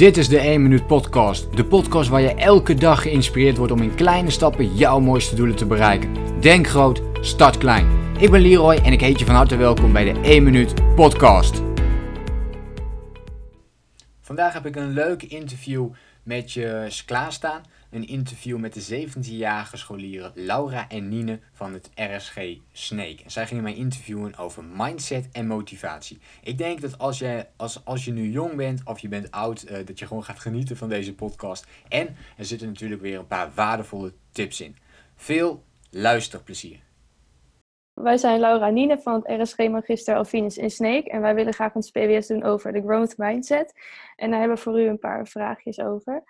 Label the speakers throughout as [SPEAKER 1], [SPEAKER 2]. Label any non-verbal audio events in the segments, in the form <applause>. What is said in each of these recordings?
[SPEAKER 1] Dit is de 1 Minuut Podcast. De podcast waar je elke dag geïnspireerd wordt om in kleine stappen jouw mooiste doelen te bereiken. Denk groot, start klein. Ik ben Leroy en ik heet je van harte welkom bij de 1 Minuut Podcast. Vandaag heb ik een leuk interview met je klaarstaan. Een interview met de 17-jarige scholieren Laura en Nine van het RSG Snake. Zij gingen mij interviewen over mindset en motivatie. Ik denk dat als je, als, als je nu jong bent of je bent oud, uh, dat je gewoon gaat genieten van deze podcast. En er zitten natuurlijk weer een paar waardevolle tips in. Veel luisterplezier.
[SPEAKER 2] Wij zijn Laura en Nine van het RSG Magister Alvinus in Snake. En wij willen graag ons PWS doen over de growth mindset. En daar hebben we voor u een paar vraagjes over.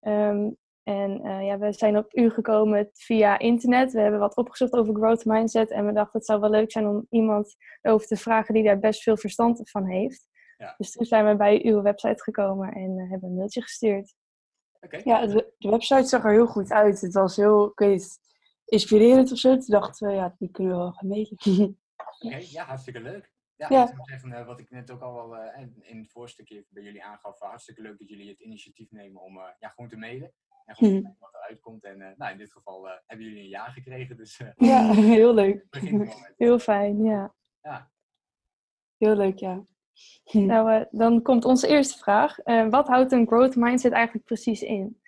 [SPEAKER 2] Um, en uh, ja, we zijn op u gekomen via internet. We hebben wat opgezocht over growth mindset. En we dachten het zou wel leuk zijn om iemand over te vragen die daar best veel verstand van heeft. Ja. Dus toen zijn we bij uw website gekomen en uh, hebben een mailtje gestuurd.
[SPEAKER 3] Okay. Ja, de, de, website zag er heel goed uit. Het was heel, ik weet inspirerend of zo. Toen dachten we, ja, die kunnen we wel gaan mailen. <laughs>
[SPEAKER 1] Oké, okay, ja, hartstikke leuk. Ja, ja. ik moet zeggen, uh, wat ik net ook al wel in het voorstukje bij jullie aangaf, hartstikke leuk dat jullie het initiatief nemen om ja, gewoon te mailen. En goed, mm. wat eruit komt. En uh, nou, in dit geval uh, hebben jullie een ja gekregen. Dus, uh,
[SPEAKER 2] ja, <laughs> <laughs> heel leuk. Heel fijn, ja.
[SPEAKER 3] ja. Heel leuk, ja.
[SPEAKER 2] Nou, dan komt onze eerste vraag. wat houdt een growth mindset eigenlijk precies in?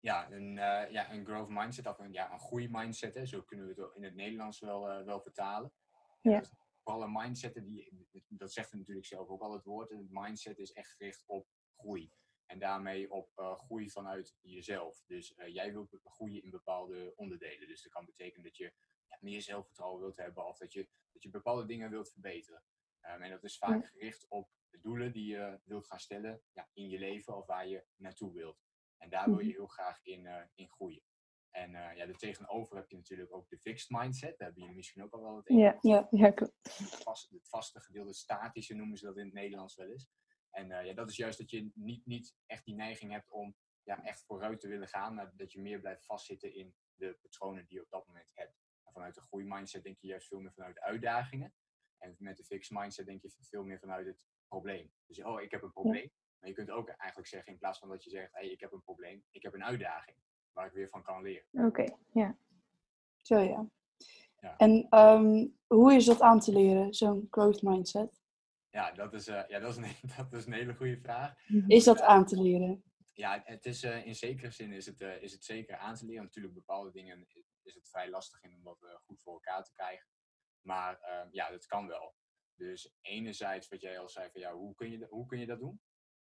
[SPEAKER 1] Ja, een, ja, een growth mindset of een, ja, een groeimindset. Hè. Zo kunnen we het in het Nederlands wel, wel vertalen. Ja. Vooral een mindset, die, dat zegt het natuurlijk zelf ook al het woord. Een mindset is echt gericht op groei. En daarmee op uh, groei vanuit jezelf. Dus uh, jij wilt groeien in bepaalde onderdelen. Dus dat kan betekenen dat je ja, meer zelfvertrouwen wilt hebben of dat je, dat je bepaalde dingen wilt verbeteren. Um, en dat is vaak gericht op de doelen die je wilt gaan stellen ja, in je leven of waar je naartoe wilt. En daar wil je mhm. heel graag in, uh, in groeien. En uh, ja, tegenover heb je natuurlijk ook de fixed mindset. Daar hebben jullie misschien ook al wel het
[SPEAKER 2] een. Ja, ja, ja, klopt.
[SPEAKER 1] Het vaste, het vaste gedeelte, statische noemen ze dat in het Nederlands wel eens. En uh, ja, dat is juist dat je niet, niet echt die neiging hebt om ja, echt vooruit te willen gaan, maar dat je meer blijft vastzitten in de patronen die je op dat moment hebt. En vanuit de groeimindset denk je juist veel meer vanuit uitdagingen. En met de fixed mindset denk je veel meer vanuit het probleem. Dus oh, ik heb een probleem. Maar je kunt ook eigenlijk zeggen, in plaats van dat je zegt, hey, ik heb een probleem, ik heb een uitdaging waar ik weer van kan leren.
[SPEAKER 2] Oké, ja.
[SPEAKER 3] Zo ja. ja. En um, hoe is dat aan te leren, zo'n growth mindset?
[SPEAKER 1] Ja, dat is, uh, ja dat, is een, <laughs> dat is een hele goede vraag.
[SPEAKER 3] Is dat aan te leren?
[SPEAKER 1] Ja, het is, uh, in zekere zin is het, uh, is het zeker aan te leren. Natuurlijk, bepaalde dingen is het vrij lastig in om dat goed voor elkaar te krijgen. Maar ehm, ja, dat kan wel. Dus enerzijds wat jij al zei van ja, hoe kun je, hoe kun je dat doen?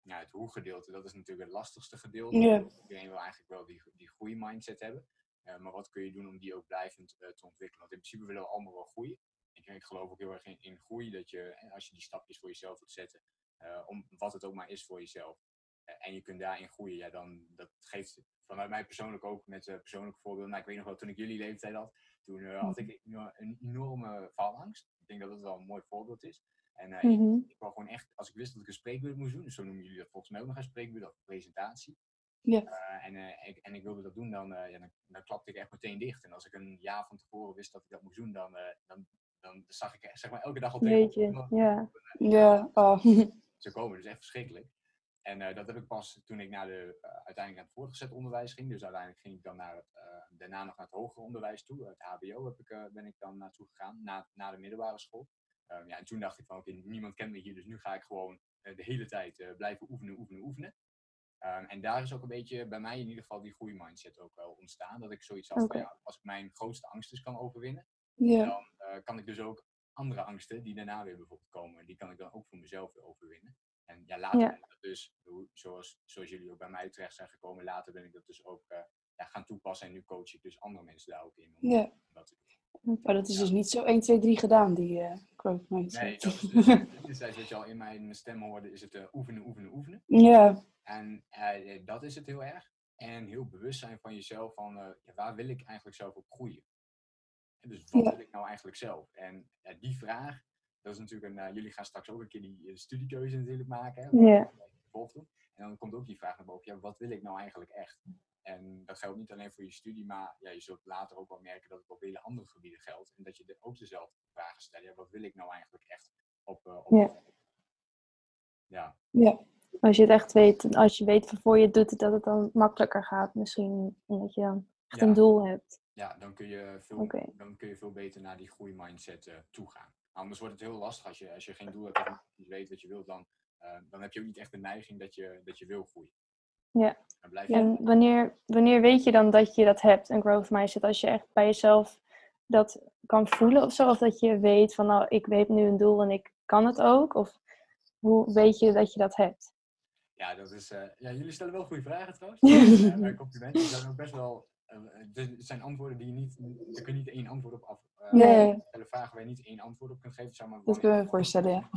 [SPEAKER 1] Ja, het hoe-gedeelte, dat is natuurlijk het lastigste gedeelte. Yeah. Iedereen wil eigenlijk wel die, die groeimindset hebben. maar wat kun je doen om die ook blijvend te ontwikkelen? Want in principe willen we allemaal wel groeien ik, ik geloof ook heel erg in, in groei, dat je, als je die stapjes voor jezelf wilt zetten, uh, om wat het ook maar is voor jezelf, uh, en je kunt daarin groeien, ja, dan dat geeft vanuit mij persoonlijk ook met uh, persoonlijke voorbeelden. Nou, ik weet nog wel, toen ik jullie leeftijd had, toen had ik een enorme faalangst. Ik denk dat dat wel een mooi voorbeeld is. En mm -hmm. ik, ik wou gewoon echt, als ik wist dat ik een spreekbeurt moest doen, dus zo noemen jullie dat volgens mij ook nog een spreekbeurt of een presentatie. En, ik, en ik wilde dat doen, dan, ja, dan, dan, klapte ik echt meteen dicht. En als ik een jaar van tevoren wist dat ik dat moest doen, dan, dan dan zag ik zeg maar elke dag al tegen.
[SPEAKER 2] ja.
[SPEAKER 3] Ja, oh.
[SPEAKER 1] Ze komen, dus echt verschrikkelijk. En uh, dat heb ik pas toen ik naar de, uh, uiteindelijk naar het voortgezet onderwijs ging. Dus uiteindelijk ging ik dan naar het, uh, daarna nog naar het hogere onderwijs toe. Het HBO heb ik, ben ik dan naartoe gegaan, na, na de middelbare school. Um, ja, en toen dacht ik van, oké, okay, niemand kent me hier, dus nu ga ik gewoon de hele tijd blijven oefenen, oefenen, oefenen. Um, en daar is ook een beetje bij mij in ieder geval die groeimindset ook wel ontstaan. Dat ik zoiets had okay. van, ja, als ik mijn grootste angst dus kan overwinnen, ja. dan uh, kan ik dus ook andere angsten die daarna weer bijvoorbeeld komen, die kan ik dan ook voor mezelf weer overwinnen. En ja, later ja. ben ik dat dus, zoals, zoals jullie ook bij mij terecht zijn gekomen, later ben ik dat dus ook uh, ja, gaan toepassen. En nu coach ik dus andere mensen daar ook in. Om,
[SPEAKER 3] ja. dat te doen. Maar dat is dus niet zo 1, 2, 3 gedaan, die uh, growth mindset.
[SPEAKER 1] Nee, dat is <laughs> dus, dus wat je al in mijn stem hoorde, is het uh, oefenen, oefenen, oefenen.
[SPEAKER 3] Ja.
[SPEAKER 1] En dat is het heel erg. En heel bewust zijn van jezelf, van waar wil ik eigenlijk zelf op groeien? Dus wat wil ik nou eigenlijk zelf? En ja, die vraag, dat is natuurlijk een, uh, jullie gaan straks ook een keer die uh, studiekeuze natuurlijk maken. Hè,
[SPEAKER 2] ja.
[SPEAKER 1] En dan komt ook die vraag naar boven, ja, wat wil ik nou eigenlijk echt? En dat geldt niet alleen voor je studie, maar ja, je zult later ook wel merken dat het op hele andere gebieden geldt. En dat je er ook dezelfde vragen stelt. Ja, wat wil ik nou eigenlijk echt op, uh, op
[SPEAKER 3] ja.
[SPEAKER 1] ja.
[SPEAKER 3] ja.
[SPEAKER 2] als je het echt weet, als je weet waarvoor je het doet, dat het dan makkelijker gaat. Misschien omdat je dan echt
[SPEAKER 1] Ja.
[SPEAKER 2] een doel hebt.
[SPEAKER 1] Ja, dan kun je veel, dan kun je veel beter naar die groeimindset eh toe gaan. Anders wordt het heel lastig als je, als je geen doel hebt of niet weet wat je wilt, dan, eh, dan heb je ook niet echt de neiging dat je, dat je wil groeien.
[SPEAKER 2] Ja.
[SPEAKER 1] Je
[SPEAKER 2] En wanneer, wanneer weet je dan dat je dat hebt, een growth mindset? Als je echt bij jezelf dat kan voelen of zo? Of dat je weet van, nou, ik weet nu een doel en ik kan het ook? Of hoe weet je dat je dat hebt?
[SPEAKER 1] Ja, dat is, eh, ja, jullie stellen wel goede vragen trouwens. <laughs> Eh, mijn complimenten zijn ook best wel. Eh, het zijn antwoorden die je niet. Daar kun je niet één antwoord op af. eh,
[SPEAKER 3] Nee.
[SPEAKER 1] stellen vragen waar je niet één antwoord op kunt geven. Zeg maar,
[SPEAKER 3] Dat kunnen we voorstellen, ja.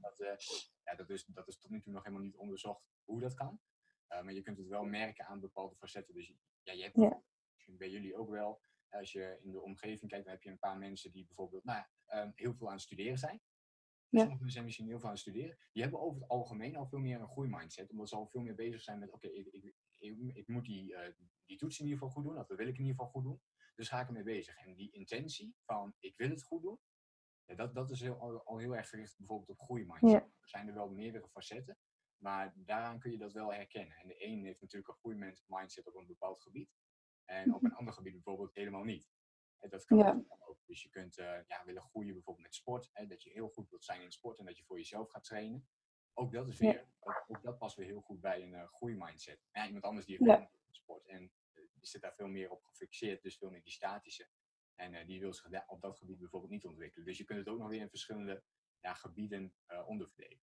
[SPEAKER 1] Dat, eh, ja, dat, is, dat is tot nu toe nog helemaal niet onderzocht hoe dat kan. Eh, maar je kunt het wel merken aan bepaalde facetten. Dus ja, je hebt
[SPEAKER 2] Ja.
[SPEAKER 1] bij jullie ook wel. Als je in de omgeving kijkt, dan heb je een paar mensen die bijvoorbeeld nou, ja, eh, heel veel aan het studeren zijn.
[SPEAKER 3] Ja.
[SPEAKER 1] Sommigen zijn misschien heel veel aan het studeren. Die hebben over het algemeen al veel meer een groeimindset. Omdat ze al veel meer bezig zijn met, oké, ik, ik, ik, ik moet die, eh, die toets in ieder geval goed doen. Of dat wil ik in ieder geval goed doen. Dus ga ik ermee bezig. En die intentie van, ik wil het goed doen. Ja, dat, dat is heel, al, al heel erg gericht bijvoorbeeld op groeimindset.
[SPEAKER 2] Ja.
[SPEAKER 1] Er zijn er wel meerdere facetten. Maar daaraan kun je dat wel herkennen. En de een heeft natuurlijk een groeimindset op een bepaald gebied. En op een ander gebied bijvoorbeeld helemaal niet. En dat kan
[SPEAKER 3] Ja.
[SPEAKER 1] ook. Dus je kunt eh, ja, willen groeien bijvoorbeeld met sport. Hè, dat je heel goed wilt zijn in sport en dat je voor jezelf gaat trainen. Ook dat is
[SPEAKER 2] Ja.
[SPEAKER 1] weer, ook, ook dat past weer heel goed bij een eh groeimindset. Ja, iemand anders die
[SPEAKER 3] ja.
[SPEAKER 1] sport en eh, die zit daar veel meer op gefixeerd, dus veel meer die statische. En eh, die wil zich op dat gebied bijvoorbeeld niet ontwikkelen. Dus je kunt het ook nog weer in verschillende ja, gebieden onderverdelen.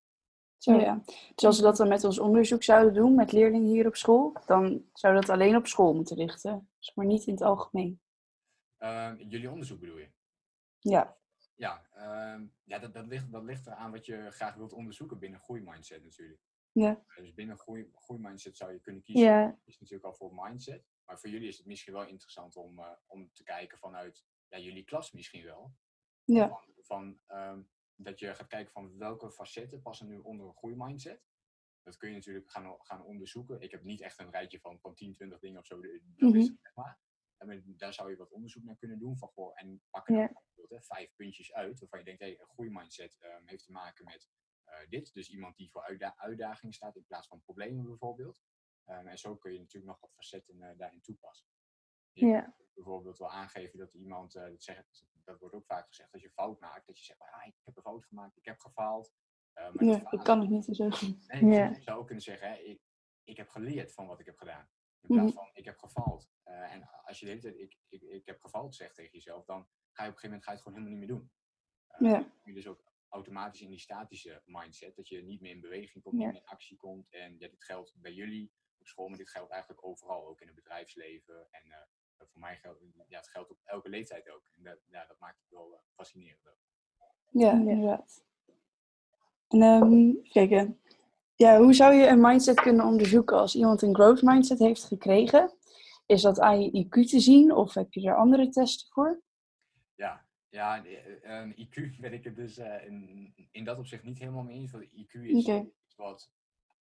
[SPEAKER 3] Zo ja. Dus als we dat dan met ons onderzoek zouden doen, met leerlingen hier op school, dan zou dat alleen op school moeten richten. Dus maar niet in het algemeen.
[SPEAKER 1] Ehm, jullie onderzoek bedoel je?
[SPEAKER 3] Ja,
[SPEAKER 1] Ja, ehm, ja dat, dat, ligt, dat ligt eraan wat je graag wilt onderzoeken binnen groeimindset natuurlijk.
[SPEAKER 3] ja,
[SPEAKER 1] Dus binnen groei, groeimindset zou je kunnen kiezen.
[SPEAKER 2] Ja,
[SPEAKER 1] is natuurlijk al voor mindset. Maar voor jullie is het misschien wel interessant om, eh, om te kijken vanuit ja, jullie klas misschien wel.
[SPEAKER 3] ja,
[SPEAKER 1] Van, van, ehm, dat je gaat kijken van welke facetten passen nu onder een groeimindset. Dat kun je natuurlijk gaan, gaan onderzoeken. Ik heb niet echt een rijtje van, van 10, 20 dingen of zo. Dat
[SPEAKER 3] Mhm.
[SPEAKER 1] is het, zeg maar. En met- daar zou je wat onderzoek naar kunnen doen. Van, goh, en pak er
[SPEAKER 2] Ja.
[SPEAKER 1] nou vijf puntjes uit waarvan je denkt, hey, een groeimindset ehm heeft te maken met eh, dit. Dus iemand die voor uitda uitdagingen staat in plaats van problemen bijvoorbeeld. Ehm, en zo kun je natuurlijk nog wat facetten eh, daarin toepassen. Je
[SPEAKER 2] Ja.
[SPEAKER 1] kunt bijvoorbeeld wel aangeven dat iemand, eh, dat, zegt, dat wordt ook vaak gezegd, als je fout maakt, dat je zegt, ah, ik heb een fout gemaakt, ik heb gefaald. Eh, maar
[SPEAKER 3] ja. Ik kan het niet zo.
[SPEAKER 1] Nee,
[SPEAKER 2] Ja.
[SPEAKER 1] je zou ook kunnen zeggen, hè, ik, ik heb geleerd van wat ik heb gedaan. In plaats
[SPEAKER 3] Mhm.
[SPEAKER 1] van, ik heb gefaald. Eh, en als je de hele tijd, ik, ik, ik heb gefaald zegt tegen jezelf, dan ga je op een gegeven moment ga je het gewoon helemaal niet meer doen. Eh,
[SPEAKER 3] Ja.
[SPEAKER 1] dan kom je dus ook automatisch in die statische mindset, dat je niet meer in beweging komt,
[SPEAKER 2] Ja.
[SPEAKER 1] niet meer in actie komt. En ja, dit geldt bij jullie op school, maar dit geldt eigenlijk overal, ook in het bedrijfsleven. En eh, voor mij geldt, ja, het geldt op elke leeftijd ook. En dat, ja, dat maakt het wel fascinerend. ook.
[SPEAKER 3] Ja, inderdaad. En ehm, kijken. Ja, hoe zou je een mindset kunnen onderzoeken als iemand een growth mindset heeft gekregen? Is dat aan je IQ te zien of heb je er andere testen voor?
[SPEAKER 1] Ja, ja eh, eh, IQ <laughs> ben ik het dus eh, in, in dat opzicht niet helemaal mee eens. Want IQ is iets wat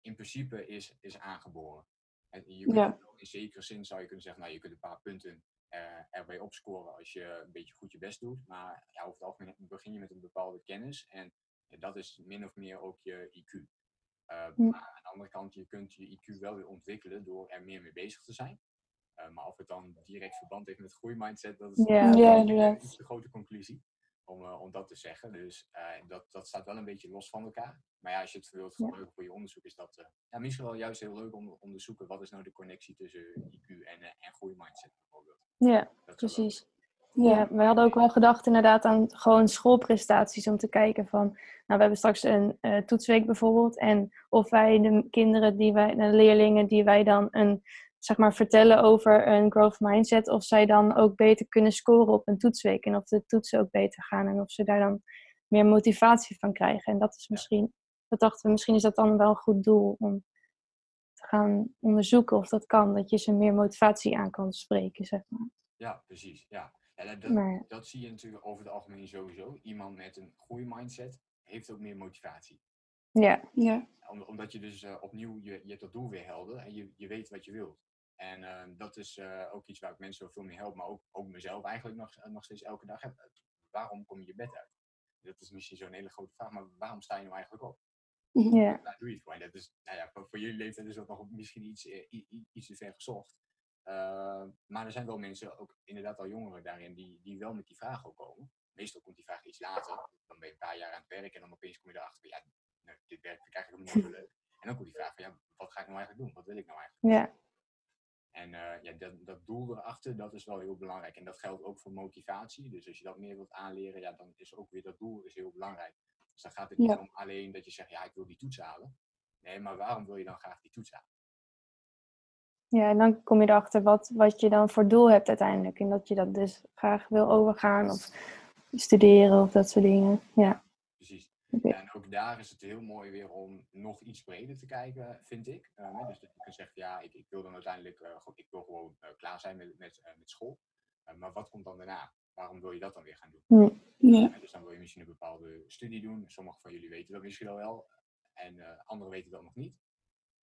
[SPEAKER 1] in principe is, is aangeboren. En je
[SPEAKER 3] Ja.
[SPEAKER 1] in zekere zin zou je kunnen zeggen, nou je kunt een paar punten eh, erbij opscoren als je een beetje goed je best doet. Maar ja, over het algemeen begin je met een bepaalde kennis en dat is min of meer ook je IQ. Eh,
[SPEAKER 2] Hm.
[SPEAKER 1] Maar aan de andere kant, je kunt je IQ wel weer ontwikkelen door er meer mee bezig te zijn. Eh, maar of het dan direct verband heeft met groeimindset, dat is een iets te grote conclusie om, eh, om dat te zeggen. Dus dat, dat staat wel een beetje los van elkaar. Maar ja, als je het wilt
[SPEAKER 2] Ja.
[SPEAKER 1] gebruiken voor je onderzoek, is dat ja, misschien wel juist heel leuk om te onderzoeken wat is nou de connectie tussen IQ en, en groeimindset bijvoorbeeld.
[SPEAKER 2] ja,
[SPEAKER 1] Dat
[SPEAKER 2] precies.
[SPEAKER 3] Ja,
[SPEAKER 2] we hadden ook wel gedacht inderdaad aan gewoon schoolprestaties om te kijken van, nou we hebben straks een eh, toetsweek bijvoorbeeld en of wij de kinderen die wij, de leerlingen die wij dan een, zeg maar vertellen over een growth mindset, of zij dan ook beter kunnen scoren op een toetsweek en of de toetsen ook beter gaan en of ze daar dan meer motivatie van krijgen. En dat is misschien, dat dachten we, misschien is dat dan wel een goed doel om te gaan onderzoeken of dat kan, dat je ze meer motivatie aan kan spreken, zeg maar.
[SPEAKER 1] Ja, precies. Ja. Ja, dat, dat,
[SPEAKER 2] Maar
[SPEAKER 1] dat zie je natuurlijk over het algemeen sowieso. Iemand met een groeimindset heeft ook meer motivatie.
[SPEAKER 2] ja,
[SPEAKER 3] ja,
[SPEAKER 1] Om- omdat je dus eh, opnieuw, je, je hebt dat doel weer helder en je, je weet wat je wilt. En eh, dat is eh, ook iets waar ik mensen veel mee help, maar ook, ook mezelf eigenlijk nog, eh, nog steeds elke dag heb. Waarom kom je je bed uit? Dat is misschien zo'n hele grote vraag, maar waarom sta je nou eigenlijk op?
[SPEAKER 2] Ja.
[SPEAKER 1] Daar doe je het voor. En dat is, nou ja, voor, voor jullie leeftijd is dat nog misschien iets, eh, iets te ver gezocht. Eh, maar er zijn wel mensen, ook inderdaad al jongeren daarin, die, die wel met die vraag ook komen. Meestal komt die vraag iets later. Dan ben je een paar jaar aan het werk en dan opeens kom je erachter, ja, nou, dit werk vind ik eigenlijk helemaal niet zo leuk. En dan komt die vraag van, ja, wat ga ik nou eigenlijk doen? Wat wil ik nou eigenlijk?
[SPEAKER 2] Ja.
[SPEAKER 1] En eh, ja, dat, dat doel erachter, dat is wel heel belangrijk. En dat geldt ook voor motivatie. Dus als je dat meer wilt aanleren, ja, dan is ook weer dat doel is heel belangrijk. Dus dan gaat het niet
[SPEAKER 3] Ja.
[SPEAKER 1] om alleen dat je zegt, ja, ik wil die toets halen. Nee, maar waarom wil je dan graag die toets halen?
[SPEAKER 2] Ja, en dan kom je erachter wat, wat je dan voor doel hebt uiteindelijk. En dat je dat dus graag wil overgaan of studeren of dat soort dingen. Ja,
[SPEAKER 1] Precies. En ook daar is het heel mooi weer om nog iets breder te kijken, vind ik. Eh, dus dat je kunt zeggen, ja, ik, ik wil dan uiteindelijk, eh, ik wil gewoon eh, klaar zijn met, met, met school. Eh, maar wat komt dan daarna? Waarom wil je dat dan weer gaan doen?
[SPEAKER 3] Ja.
[SPEAKER 1] Dus dan wil je misschien een bepaalde studie doen. Sommigen van jullie weten dat misschien al wel. En eh, anderen weten dat nog niet.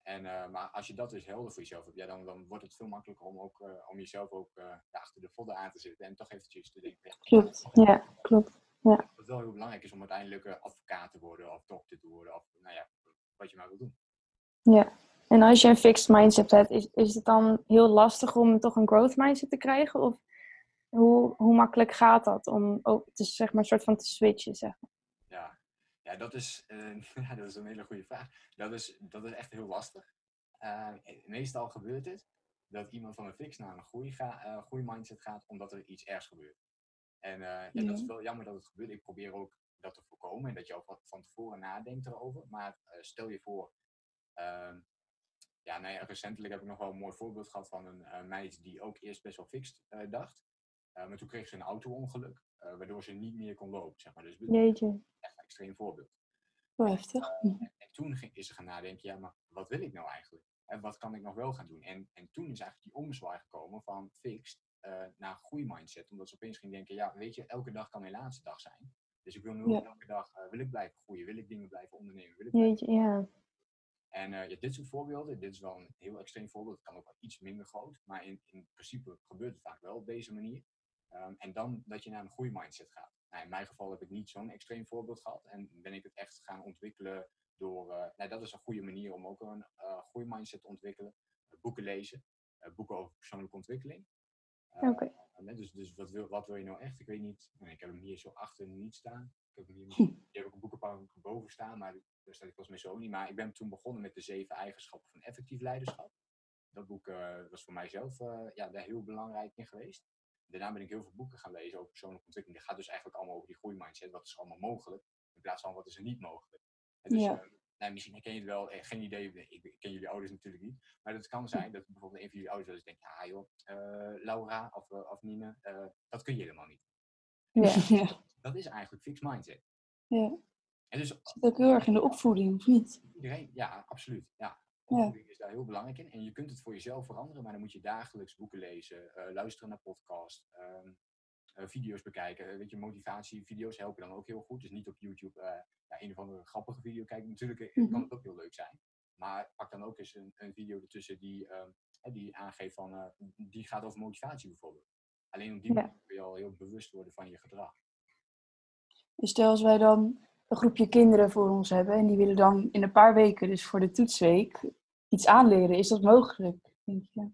[SPEAKER 1] En, eh, maar als je dat dus helder voor jezelf hebt, ja, dan, dan wordt het veel makkelijker om, ook, eh, om jezelf ook eh, ja, achter de vodden aan te zitten. En toch eventjes te denken, ja,
[SPEAKER 3] Klopt.
[SPEAKER 2] ja klopt.
[SPEAKER 1] wat wel heel belangrijk is om uiteindelijk advocaat te worden of dokter te worden. Of nou ja, wat je maar wil doen.
[SPEAKER 2] Ja. En als je een fixed mindset hebt, is, is het dan heel lastig om toch een growth mindset te krijgen? Of hoe, hoe makkelijk gaat dat om ook te, zeg maar, een soort van te switchen? Zeg maar?
[SPEAKER 1] Ja, dat, is, <laughs> ja dat is een hele goede vraag. Dat is, dat is echt heel lastig. Eh, meestal gebeurt het dat iemand van een fix naar een groei, ga, eh, groeimindset gaat omdat er iets ergs gebeurt. En eh, ja, dat is wel jammer dat het gebeurt. Ik probeer ook dat te voorkomen en dat je ook wat van tevoren nadenkt erover. Maar stel je voor, ehm, ja, nou ja, recentelijk heb ik nog wel een mooi voorbeeld gehad van een eh, meid die ook eerst best wel fixed dacht. Eh, maar toen kreeg ze een auto-ongeluk, waardoor ze niet meer kon lopen. Zeg maar. Dus
[SPEAKER 2] Jeetje.
[SPEAKER 1] Extreem voorbeeld.
[SPEAKER 3] Wel heftig.
[SPEAKER 1] En toen ging, is ze gaan nadenken, ja, maar wat wil ik nou eigenlijk? En wat kan ik nog wel gaan doen? En, en toen is eigenlijk die omzwaai gekomen van fixed eh, naar groeimindset. Omdat ze opeens ging denken, ja, weet je, elke dag kan mijn laatste dag zijn. Dus ik wil nu
[SPEAKER 3] Ja.
[SPEAKER 1] elke dag, eh, wil ik blijven groeien? Wil ik dingen blijven ondernemen? Wil ik blijven-
[SPEAKER 2] ja.
[SPEAKER 1] En eh, ja, dit soort voorbeelden, dit is wel een heel extreem voorbeeld. Het kan ook wel iets minder groot. Maar in, in principe gebeurt het vaak wel op deze manier. Ehm, en dan dat je naar een groeimindset gaat. Nou, in mijn geval heb ik niet zo'n extreem voorbeeld gehad. En ben ik het echt gaan ontwikkelen door... eh, nou, dat is een goede manier om ook een eh groeimindset te ontwikkelen. Eh, boeken lezen. boeken over persoonlijke ontwikkeling.
[SPEAKER 2] Oké.
[SPEAKER 1] hè, dus dus wat, wil, wat wil je nou echt? Ik weet niet. Nee, ik heb hem hier zo achter niet staan. Ik heb hem hier, <laughs> hier heb ik een boekenbank boven staan, maar daar staat ik volgens mij zo niet. Maar ik ben toen begonnen met de zeven eigenschappen van effectief leiderschap. Dat boek was voor mijzelf eh, ja, daar heel belangrijk in geweest. Daarna ben ik heel veel boeken gaan lezen over persoonlijke ontwikkeling. Dat gaat dus eigenlijk allemaal over die groeimindset. Wat is allemaal mogelijk? In plaats van wat is er niet mogelijk. En dus,
[SPEAKER 3] Ja.
[SPEAKER 1] eh, nou, misschien herken je het wel, eh, geen idee, ik, ken jullie ouders natuurlijk niet. Maar het kan zijn dat bijvoorbeeld een van jullie ouders wel eens denkt, ja joh, eh, Laura of, of Nine, eh, dat kun je helemaal niet.
[SPEAKER 2] Ja.
[SPEAKER 3] Ja.
[SPEAKER 1] Dat is eigenlijk fixed mindset.
[SPEAKER 3] ja.
[SPEAKER 1] En dus
[SPEAKER 3] Zit ook heel erg in de opvoeding, of niet?
[SPEAKER 1] iedereen, ja, absoluut. Ja.
[SPEAKER 3] Ja.
[SPEAKER 1] Is daar heel belangrijk in. En je kunt het voor jezelf veranderen, maar dan moet je dagelijks boeken lezen, eh, luisteren naar podcasts, ehm, eh, video's bekijken. Eh, weet je, motivatievideo's helpen dan ook heel goed. Dus niet op YouTube ja, een of andere grappige video kijken. Natuurlijk eh,
[SPEAKER 3] Mhm.
[SPEAKER 1] kan het ook heel leuk zijn. Maar pak dan ook eens een, een video ertussen die, ehm, die aangeeft van, die gaat over motivatie bijvoorbeeld. Alleen op die
[SPEAKER 2] Ja.
[SPEAKER 1] manier kun je al heel bewust worden van je gedrag.
[SPEAKER 3] Dus stel als wij dan een groepje kinderen voor ons hebben en die willen dan in een paar weken, dus voor de toetsweek, iets aanleren. Is dat mogelijk, denk je?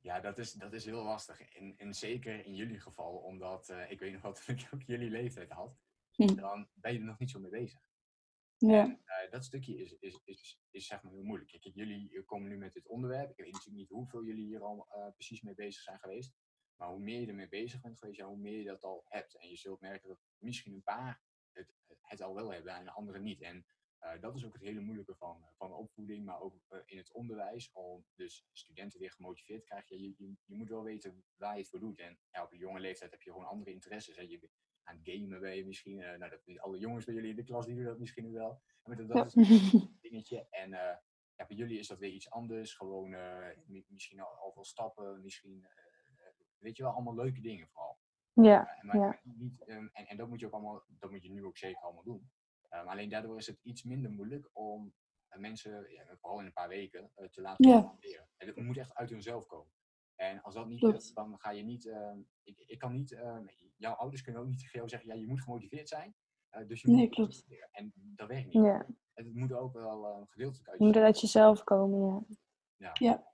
[SPEAKER 1] Ja, dat is, dat is heel lastig. En, en zeker in jullie geval, omdat eh, ik weet nog wat <laughs> ik ook jullie leeftijd had,
[SPEAKER 3] Hm.
[SPEAKER 1] dan ben je er nog niet zo mee bezig.
[SPEAKER 3] Ja,
[SPEAKER 1] Eh, dat stukje is, is, is, is zeg maar heel moeilijk. Kijk, jullie komen nu met dit onderwerp. Ik weet natuurlijk niet hoeveel jullie hier al eh, precies mee bezig zijn geweest. Maar hoe meer je ermee bezig bent geweest, ja, hoe meer je dat al hebt. En je zult merken dat misschien een paar het, het al wel hebben en de anderen niet. En eh, dat is ook het hele moeilijke van, van de opvoeding, maar ook eh, in het onderwijs. Om dus studenten weer gemotiveerd. Ja, je, je, je moet wel weten waar je het voor doet. En ja, op een jonge leeftijd heb je gewoon andere interesses. Hè. Je, aan het gamen ben je misschien. eh, nou, dat, alle jongens bij jullie in de klas die doen dat misschien wel. Maar dat, dat
[SPEAKER 3] Ja.
[SPEAKER 1] is een <laughs> dingetje. En eh, ja, bij jullie is dat weer iets anders. Gewoon eh, mi- misschien al, al veel stappen. Misschien, eh, weet je wel, allemaal leuke dingen vooral.
[SPEAKER 2] Ja.
[SPEAKER 1] Eh, maar
[SPEAKER 2] Ja.
[SPEAKER 1] niet, ehm, en, en dat moet je ook allemaal, dat moet je nu ook zeker allemaal doen. Ehm, alleen daardoor is het iets minder moeilijk om eh, mensen, ja, vooral in een paar weken, eh, te laten
[SPEAKER 3] Ja.
[SPEAKER 1] leren. En het moet echt uit hunzelf komen. En als dat niet
[SPEAKER 3] Klopt.
[SPEAKER 1] lukt, dan ga je niet, ehm, ik, ik kan niet, jouw ouders kunnen ook niet tegen jou zeggen, ja, je moet gemotiveerd zijn. Dus je
[SPEAKER 3] Nee,
[SPEAKER 1] moet
[SPEAKER 3] klopt.
[SPEAKER 1] En dat werkt niet.
[SPEAKER 2] Ja,
[SPEAKER 1] Het moet ook wel gedeeltelijk uit
[SPEAKER 2] je moet het
[SPEAKER 1] jezelf
[SPEAKER 2] uit jezelf komen, ja.
[SPEAKER 1] Ja.
[SPEAKER 3] Ja.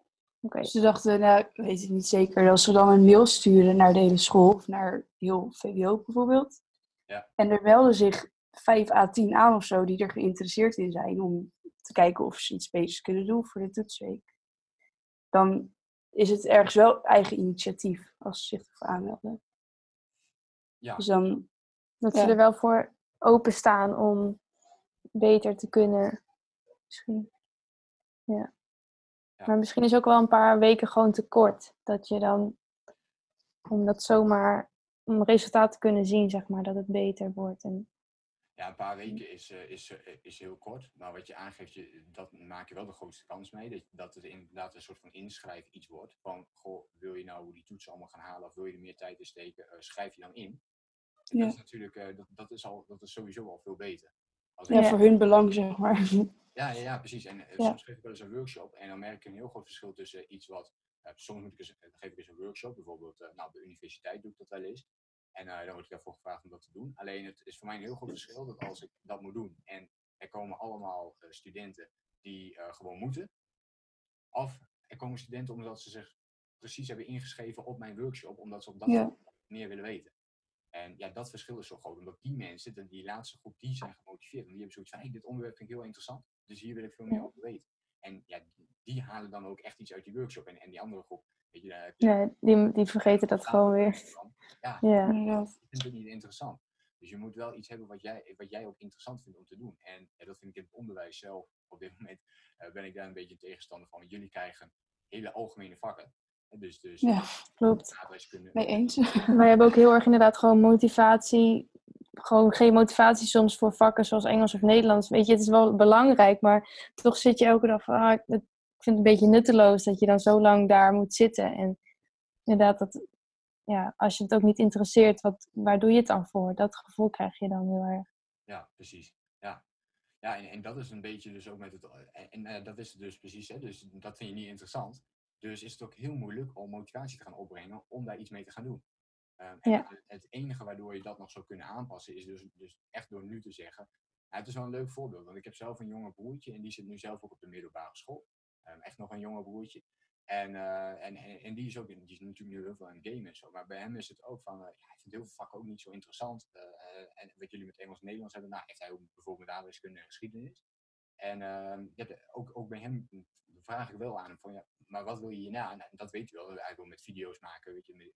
[SPEAKER 2] Oké.
[SPEAKER 3] Dus ze dachten, nou, ik weet het niet zeker, als we dan een mail sturen naar de hele school of naar heel VWO bijvoorbeeld.
[SPEAKER 1] Ja.
[SPEAKER 3] En er melden zich 5 à 10 aan of zo die er geïnteresseerd in zijn om te kijken of ze iets beters kunnen doen voor de toetsweek. Dan is het ergens wel eigen initiatief als ze zich ervoor aanmelden.
[SPEAKER 1] Ja.
[SPEAKER 3] Dus dan,
[SPEAKER 2] Dat
[SPEAKER 3] Ja.
[SPEAKER 2] ze er wel voor openstaan om beter te kunnen. Misschien. Ja.
[SPEAKER 1] Ja.
[SPEAKER 2] Maar misschien is ook wel een paar weken gewoon te kort. Dat je dan, om dat zomaar, om resultaat te kunnen zien, zeg maar, dat het beter wordt. En,
[SPEAKER 1] Ja, een paar weken is, eh, is, eh, is heel kort. Maar wat je aangeeft, je, dat maak je wel de grootste kans mee. Dat, dat het inderdaad een soort van inschrijf iets wordt. Van, goh, wil je nou die toetsen allemaal gaan halen of wil je er meer tijd in steken? Eh, schrijf je dan in. En
[SPEAKER 3] Ja.
[SPEAKER 1] Dat is natuurlijk, dat, dat, is al, dat is sowieso al veel beter. Als
[SPEAKER 3] ja,
[SPEAKER 1] ik-
[SPEAKER 3] voor hun belang zeg maar.
[SPEAKER 1] Ja, ja, ja, precies. En eh, soms geef ik wel eens een workshop en dan merk ik een heel groot verschil tussen iets wat. eh, soms moet ik eens, eh, geef ik eens een workshop, bijvoorbeeld nou, op de universiteit doe ik dat wel eens. En dan word ik daarvoor gevraagd om dat te doen. Alleen het is voor mij een heel groot verschil dat als ik dat moet doen en er komen allemaal studenten die gewoon moeten. Of er komen studenten omdat ze zich precies hebben ingeschreven op mijn workshop, omdat ze op dat
[SPEAKER 3] Ja.
[SPEAKER 1] moment meer willen weten. En ja, dat verschil is zo groot, omdat die mensen, die laatste groep, die zijn gemotiveerd. En die hebben zoiets van, hey, dit onderwerp vind ik heel interessant, dus hier wil ik veel meer over weten. En ja, die, halen dan ook echt iets uit die workshop. En, en die andere groep, weet je, daar
[SPEAKER 2] ja, die, die vergeten dat gewoon weer.
[SPEAKER 1] Ja,
[SPEAKER 2] Ja.
[SPEAKER 1] Ik vind het niet interessant. Dus je moet wel iets hebben wat jij, wat jij ook interessant vindt om te doen. En ja, dat vind ik in het onderwijs zelf. Op dit <laughs> moment eh, ben ik daar een beetje tegenstander van. Jullie krijgen hele algemene vakken. Dus, dus
[SPEAKER 3] Ja,
[SPEAKER 2] Klopt.
[SPEAKER 3] mee eens. <laughs>
[SPEAKER 2] Wij hebben ook heel erg inderdaad gewoon motivatie. Gewoon geen motivatie soms voor vakken zoals Engels of Nederlands. Weet je, het is wel belangrijk, maar toch zit je elke dag van, ah, ik vind het een beetje nutteloos dat je dan zo lang daar moet zitten. En inderdaad, dat, ja, als je het ook niet interesseert, wat, waar doe je het dan voor? Dat gevoel krijg je dan heel erg.
[SPEAKER 1] Ja, precies. Ja, ja en, en dat is een beetje dus ook met het. En, en eh, dat is het dus precies, hè? Dus dat vind je niet interessant. Dus is het ook heel moeilijk om motivatie te gaan opbrengen om daar iets mee te gaan doen. Ehm, en
[SPEAKER 2] Ja.
[SPEAKER 1] het, enige waardoor je dat nog zou kunnen aanpassen is dus, dus echt door nu te zeggen. Nou, het is wel een leuk voorbeeld, want ik heb zelf een jonger broertje en die zit nu zelf ook op de middelbare school. Ehm, echt nog een jonger broertje. En, eh, en, en, en die is ook die is natuurlijk nu heel veel aan het gamen en zo. Maar bij hem is het ook van, eh, ja, hij vindt heel veel vakken ook niet zo interessant. Eh, en wat jullie met Engels en Nederlands hebben, nou, heeft hij ook bijvoorbeeld met aardrijkskunde en geschiedenis. En ehm, ja, ook, ook bij hem vraag ik wel aan hem van, ja, maar wat wil je hierna? Nou, dat weet je wel, hij wil met video's maken, weet je, met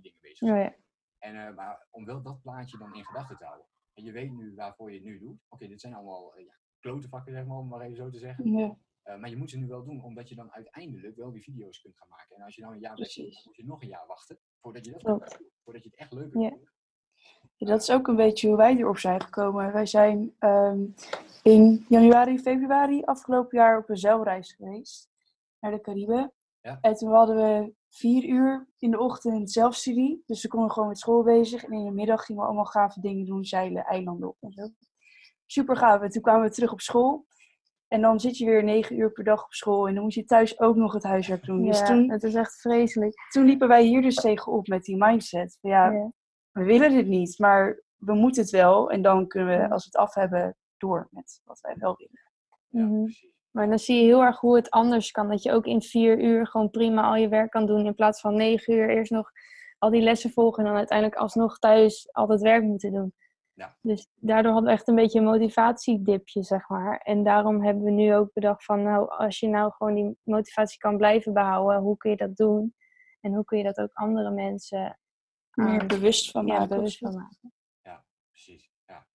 [SPEAKER 1] die dingen bezig zijn.
[SPEAKER 2] Ja, ja.
[SPEAKER 1] En, eh, maar om wel dat plaatje dan in gedachten te houden. En je weet nu waarvoor je het nu doet. Oké, dit zijn allemaal eh, ja, klote vakken, zeg maar, om maar even zo te zeggen.
[SPEAKER 3] Ja,
[SPEAKER 1] Eh, maar je moet ze nu wel doen, omdat je dan uiteindelijk wel die video's kunt gaan maken. En als je dan een jaar bent, moet je nog een jaar wachten voordat je dat doen. Voordat je het echt leuk
[SPEAKER 2] Ja.
[SPEAKER 1] doen.
[SPEAKER 3] Ja, dat is ook een beetje hoe wij erop zijn gekomen. Wij zijn ehm, in januari, februari afgelopen jaar op een zeilreis geweest naar de Cariben.
[SPEAKER 1] Ja.
[SPEAKER 3] En toen hadden we vier uur in de ochtend zelfstudie. Dus we konden gewoon met school bezig. En in de middag gingen we allemaal gave dingen doen, zeilen, eilanden op en zo. Super gaaf. En toen kwamen we terug op school. En dan zit je weer negen uur per dag op school. En dan moet je thuis ook nog het huiswerk doen. Dus
[SPEAKER 2] Ja,
[SPEAKER 3] toen,
[SPEAKER 2] het is echt vreselijk.
[SPEAKER 3] toen liepen wij hier dus tegenop met die mindset. Van ja,
[SPEAKER 2] Ja.
[SPEAKER 3] we willen dit niet, maar we moeten het wel. En dan kunnen we, als we het af hebben, door met wat wij wel willen.
[SPEAKER 1] Ja,
[SPEAKER 2] Mhm.
[SPEAKER 1] precies.
[SPEAKER 2] Maar dan zie je heel erg hoe het anders kan. Dat je ook in vier uur gewoon prima al je werk kan doen. In plaats van negen uur eerst nog al die lessen volgen. En dan uiteindelijk alsnog thuis al dat werk moeten doen.
[SPEAKER 1] Ja.
[SPEAKER 2] Dus daardoor hadden we echt een beetje een motivatiedipje, zeg maar. En daarom hebben we nu ook bedacht van... Nou, als je nou gewoon die motivatie kan blijven behouden. Hoe kun je dat doen? En hoe kun je dat ook andere mensen
[SPEAKER 3] Meer bewust van
[SPEAKER 2] ja,
[SPEAKER 3] maken.
[SPEAKER 2] bewust van
[SPEAKER 3] zo.
[SPEAKER 2] maken.
[SPEAKER 1] Precies, ja.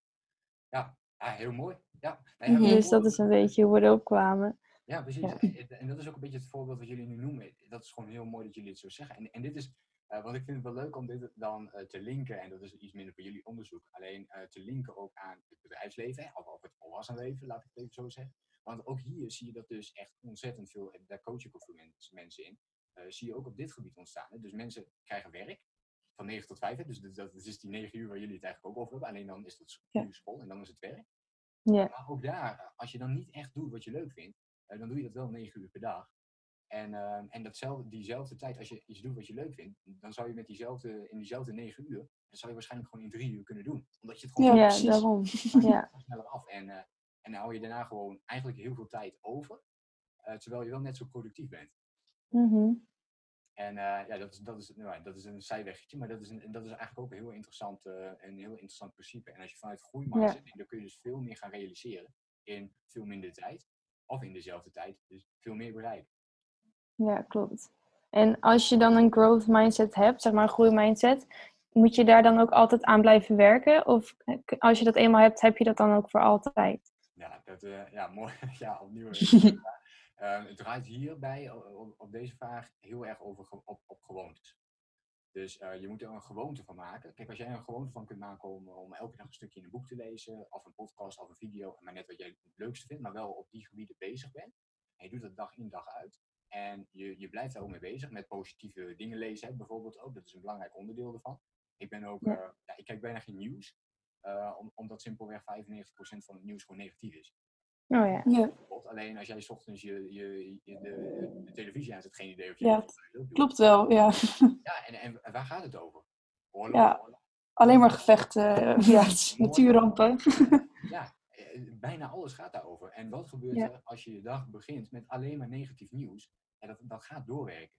[SPEAKER 1] Ja, ja heel mooi. Ja,
[SPEAKER 3] Mhm.
[SPEAKER 2] Dus dat is een beetje hoe we erop kwamen.
[SPEAKER 1] Ja, precies.
[SPEAKER 2] Ja.
[SPEAKER 1] En, dat is ook een beetje het voorbeeld wat jullie nu noemen. Dat is gewoon heel mooi dat jullie het zo zeggen. En, en dit is, eh, want ik vind het wel leuk om dit dan eh, te linken, en dat is iets minder voor jullie onderzoek, alleen eh, te linken ook aan het bedrijfsleven, of, of het volwassenleven, laat ik het even zo zeggen. Want ook hier zie je dat dus echt ontzettend veel, en daar coach ik ook veel mens- mensen in, eh, zie je ook op dit gebied ontstaan. Hè. Dus mensen krijgen werk van 9 tot 5, hè. dus dat, dat is die 9 uur waar jullie het eigenlijk ook over hebben, alleen dan is dat
[SPEAKER 3] Ja.
[SPEAKER 1] uur school en dan is het werk.
[SPEAKER 2] Ja.
[SPEAKER 1] Maar ook daar, eh, als je dan niet echt doet wat je leuk vindt, eh, dan doe je dat wel 9 uur per dag. En, ehm, en datzelfde, diezelfde tijd, als je iets doet wat je leuk vindt, dan zou je met diezelfde, in diezelfde negen uur, zou je waarschijnlijk gewoon in drie uur kunnen doen. Omdat je het gewoon
[SPEAKER 3] Ja, precies.
[SPEAKER 2] daarom. <laughs> Ja.
[SPEAKER 1] sneller af. En, eh, en dan hou je daarna gewoon eigenlijk heel veel tijd over, terwijl je wel net zo productief bent.
[SPEAKER 2] Mhm.
[SPEAKER 1] En eh, ja, dat is, dat, is, nou, ja, dat is een zijweggetje, maar dat is, een, dat is eigenlijk ook een heel interessant, een heel interessant principe. En als je vanuit groeimindset denkt, dan kun je dus veel meer gaan realiseren in veel minder tijd, of in dezelfde tijd, dus veel meer bereiken.
[SPEAKER 2] Ja, klopt. En als je dan een growth mindset hebt, zeg maar een groeimindset, moet je daar dan ook altijd aan blijven werken? Of eh, als je dat eenmaal hebt, heb je dat dan ook voor altijd?
[SPEAKER 1] Ja, dat, ja mooi. <laughs> ja, opnieuw. <laughs> een goede vraag. Eh, het draait hierbij, o- o- op deze vraag, heel erg over op, op gewoontes. Dus eh, je moet er een gewoonte van maken. Kijk, als jij er een gewoonte van kunt maken om, om elke dag een stukje in een boek te lezen, of een podcast, of een video, maar net wat jij het leukste vindt, maar wel op die gebieden bezig bent, en je doet dat dag in dag uit, en je, je blijft daar ook mee bezig, met positieve dingen lezen, hè, bijvoorbeeld ook, dat is een belangrijk onderdeel ervan. Ik ben ook,
[SPEAKER 2] Ja.
[SPEAKER 1] eh, ja, ik kijk bijna geen nieuws, eh, om, omdat simpelweg 95% van het nieuws gewoon negatief is.
[SPEAKER 2] Oh ja.
[SPEAKER 1] Alleen als jij 's ochtends je, je, je de, de televisie aanzet, geen idee of je...
[SPEAKER 3] Ja, klopt wel. Ja.
[SPEAKER 1] Ja, en, en waar gaat het over? Oorlog,
[SPEAKER 3] Ja.
[SPEAKER 1] oorlog.
[SPEAKER 3] Alleen maar gevechten. eh, ja, natuurrampen.
[SPEAKER 1] Ja, eh, bijna alles gaat daarover. En wat gebeurt
[SPEAKER 2] Ja.
[SPEAKER 1] er als je je dag begint met alleen maar negatief nieuws? En dat, dat gaat doorwerken.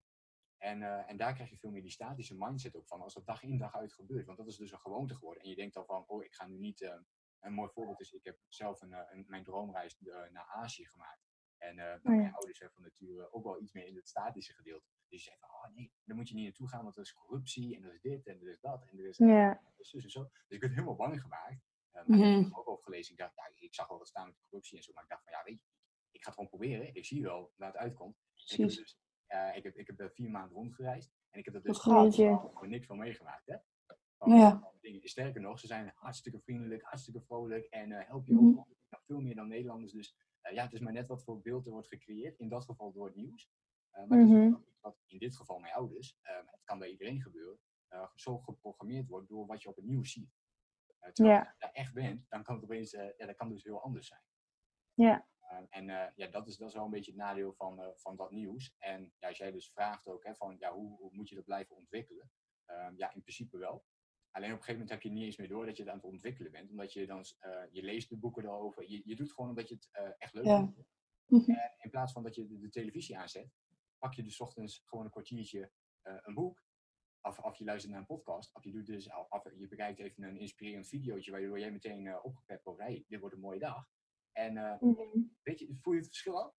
[SPEAKER 1] En, eh, en daar krijg je veel meer die statische mindset ook van, als dat dag in dag uit gebeurt. Want dat is dus een gewoonte geworden. En je denkt dan van, oh, ik ga nu niet... eh, een mooi voorbeeld is, ik heb zelf een, eh, een, mijn droomreis eh, naar Azië gemaakt. En eh, nou,
[SPEAKER 2] Oh ja.
[SPEAKER 1] mijn ouders zijn van nature ook wel iets meer in het statische gedeelte. Dus je zegt van, oh nee, daar moet je niet naartoe gaan, want er is corruptie en er is dit en er is dat en er is...
[SPEAKER 2] Ja.
[SPEAKER 1] Dus, dus en zo. Dus ik werd helemaal bang gemaakt. Maar ik
[SPEAKER 3] Mhm.
[SPEAKER 1] heb er ook over gelezen. Ik dacht, ja, ik zag wel wat staan met corruptie en zo. Maar ik dacht van, ja, weet je, ik ga het gewoon proberen. Ik zie wel waar het uitkomt. En ik heb, dus, ik heb, ik heb vier maanden rondgereisd. En ik heb er dus gewoon niks van meegemaakt. Hè?
[SPEAKER 3] Ja.
[SPEAKER 1] dingen. Sterker nog, ze zijn hartstikke vriendelijk, hartstikke vrolijk. En eh help je ook nog veel meer dan Nederlanders. Dus eh, ja, het is maar net wat voor beeld er wordt gecreëerd. In dat geval door het nieuws. Eh, maar het is
[SPEAKER 2] Mhm.
[SPEAKER 1] wat in dit geval mijn ouders, eh, het kan bij iedereen gebeuren, zo geprogrammeerd wordt door wat je op het nieuws ziet. Terwijl je daar echt bent, dan kan het opeens, ja, dat kan dus heel anders zijn.
[SPEAKER 2] Ja.
[SPEAKER 1] Eh, en ja, dat is, dat is wel een beetje het nadeel van, van dat nieuws. En ja, als jij dus vraagt ook, hè, van ja, hoe, hoe moet je dat blijven ontwikkelen? Ehm, ja, in principe wel. Alleen op een gegeven moment heb je niet eens meer door dat je het aan het ontwikkelen bent. Omdat je dan, eh, je leest de boeken erover. Je, je doet gewoon omdat je het eh, echt leuk
[SPEAKER 3] Ja.
[SPEAKER 1] vindt.
[SPEAKER 3] Mhm.
[SPEAKER 1] En in plaats van dat je de, de televisie aanzet, pak je dus 's ochtends gewoon een kwartiertje eh, een boek. Of, of je luistert naar een podcast. Of je, doet dus, of je bekijkt even een inspirerend videootje waardoor jij meteen eh opgepept wordt. Hey, dit wordt een mooie dag. En eh,
[SPEAKER 2] Mhm.
[SPEAKER 1] weet je, voel je het verschil al?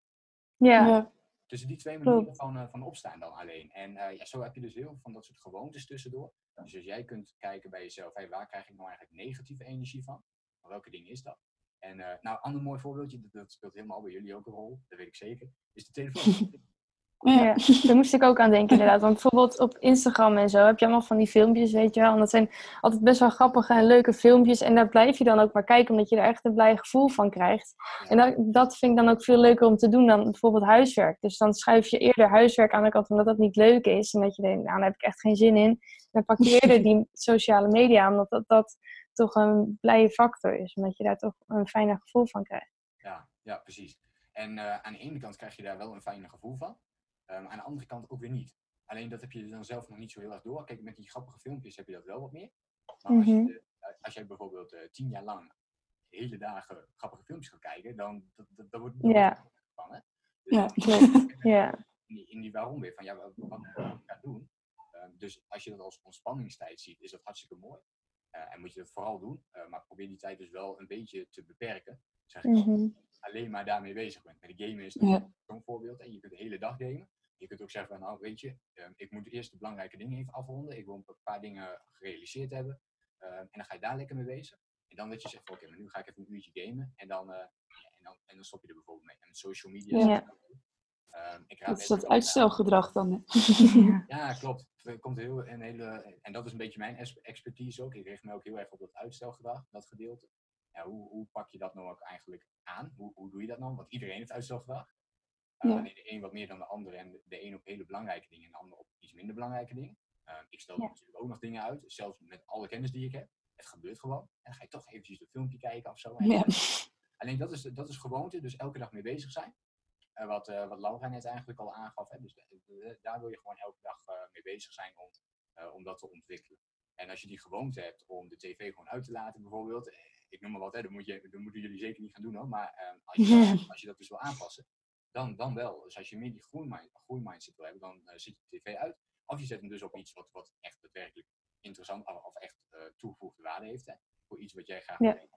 [SPEAKER 2] Ja.
[SPEAKER 3] Ja.
[SPEAKER 1] Tussen die twee manieren van, eh, van opstaan dan alleen. En eh, ja, zo heb je dus heel veel van dat soort gewoontes tussendoor. Dus als jij kunt kijken bij jezelf, hey, waar krijg ik nou eigenlijk negatieve energie van? Maar welke dingen is dat? En eh nou, een ander mooi voorbeeldje, dat, dat speelt helemaal bij jullie ook een rol, dat weet ik zeker, is de telefoon. <laughs>
[SPEAKER 3] Ja.
[SPEAKER 2] Daar moest ik ook aan denken inderdaad. Want bijvoorbeeld op Instagram en zo heb je allemaal van die filmpjes, weet je wel. En dat zijn altijd best wel grappige en leuke filmpjes. En daar blijf je dan ook maar kijken, omdat je er echt een blij gevoel van krijgt. En dat, dat vind ik dan ook veel leuker om te doen dan bijvoorbeeld huiswerk. Dus dan schuif je eerder huiswerk aan de kant omdat dat niet leuk is. En dat je denkt, nou daar heb ik echt geen zin in. Dan pak je eerder die <laughs> sociale media, omdat dat, dat toch een blije factor is. Omdat je daar toch een fijner gevoel van krijgt.
[SPEAKER 1] Ja, ja precies. En eh, aan de ene kant krijg je daar wel een fijne gevoel van. Ehm, aan de andere kant ook weer niet. Alleen dat heb je dan zelf nog niet zo heel erg door. Kijk, met die grappige filmpjes heb je dat wel wat meer. Maar als, je,
[SPEAKER 2] Mhm.
[SPEAKER 1] eh, als jij bijvoorbeeld eh, tien jaar lang hele dagen grappige filmpjes gaat kijken, dan dat, dat, dat wordt dat
[SPEAKER 2] Ja.
[SPEAKER 1] wordt er van, hè? Dus
[SPEAKER 3] Ja. <laughs>
[SPEAKER 2] Klopt. Ja.
[SPEAKER 1] in die, in die waarom weer van ja, wat, wat moet ik gaan doen? Ehm, dus als je dat als ontspanningstijd ziet, is dat hartstikke mooi. Eh, en moet je dat vooral doen. Eh, maar probeer die tijd dus wel een beetje te beperken. Zeg ik.
[SPEAKER 2] Mhm.
[SPEAKER 1] Alleen maar daarmee bezig bent. Met de gamen is
[SPEAKER 3] Ja.
[SPEAKER 1] natuurlijk zo'n voorbeeld. En je kunt de hele dag gamen. Je kunt ook zeggen van nou weet je, ehm, ik moet eerst de belangrijke dingen even afronden. Ik wil een paar dingen gerealiseerd hebben. Ehm, en dan ga je daar lekker mee bezig. En dan dat je zegt van oké, maar nu ga ik even een uurtje gamen. En dan, eh, ja, en dan, en dan stop je er bijvoorbeeld mee. En met social media.
[SPEAKER 2] Ja.
[SPEAKER 1] Ehm, ik raad
[SPEAKER 3] Dat is dat uitstelgedrag dan. hè.
[SPEAKER 1] ja, klopt. Er komt heel, een hele, en dat is een beetje mijn expertise ook. Ik richt me ook heel erg op dat uitstelgedrag, dat gedeelte. Ja, hoe, hoe pak je dat nou ook eigenlijk aan? Hoe, hoe doe je dat nou? Want iedereen heeft uitstelgedrag. Uh,
[SPEAKER 3] Ja.
[SPEAKER 1] Alleen de een wat meer dan de ander. En de, de een op hele belangrijke dingen en de ander op iets minder belangrijke dingen. Uh, ik stel
[SPEAKER 2] Ja.
[SPEAKER 1] natuurlijk ook nog dingen uit, zelfs met alle kennis die ik heb. Het gebeurt gewoon. En dan ga je toch eventjes een filmpje kijken of zo.
[SPEAKER 3] Ja.
[SPEAKER 1] Alleen dat is, dat is gewoonte, dus elke dag mee bezig zijn. Eh, wat, eh, wat Laura net eigenlijk al aangaf. Hè? Dus eh, daar wil je gewoon elke dag mee bezig zijn om, om dat te ontwikkelen. En als je die gewoonte hebt om de tv gewoon uit te laten, bijvoorbeeld, ik noem maar wat, hè, dat, moet je, dat moeten jullie zeker niet gaan doen hoor, maar eh, als, je, <laughs> als je dat dus wil aanpassen, dan, dan wel. Dus als je meer die groeimind, groeimindset wil hebben, dan zet je de tv uit. Of je zet hem dus op iets wat, wat echt daadwerkelijk interessant of, echt toegevoegde waarde heeft. Hè, voor iets wat jij graag wil.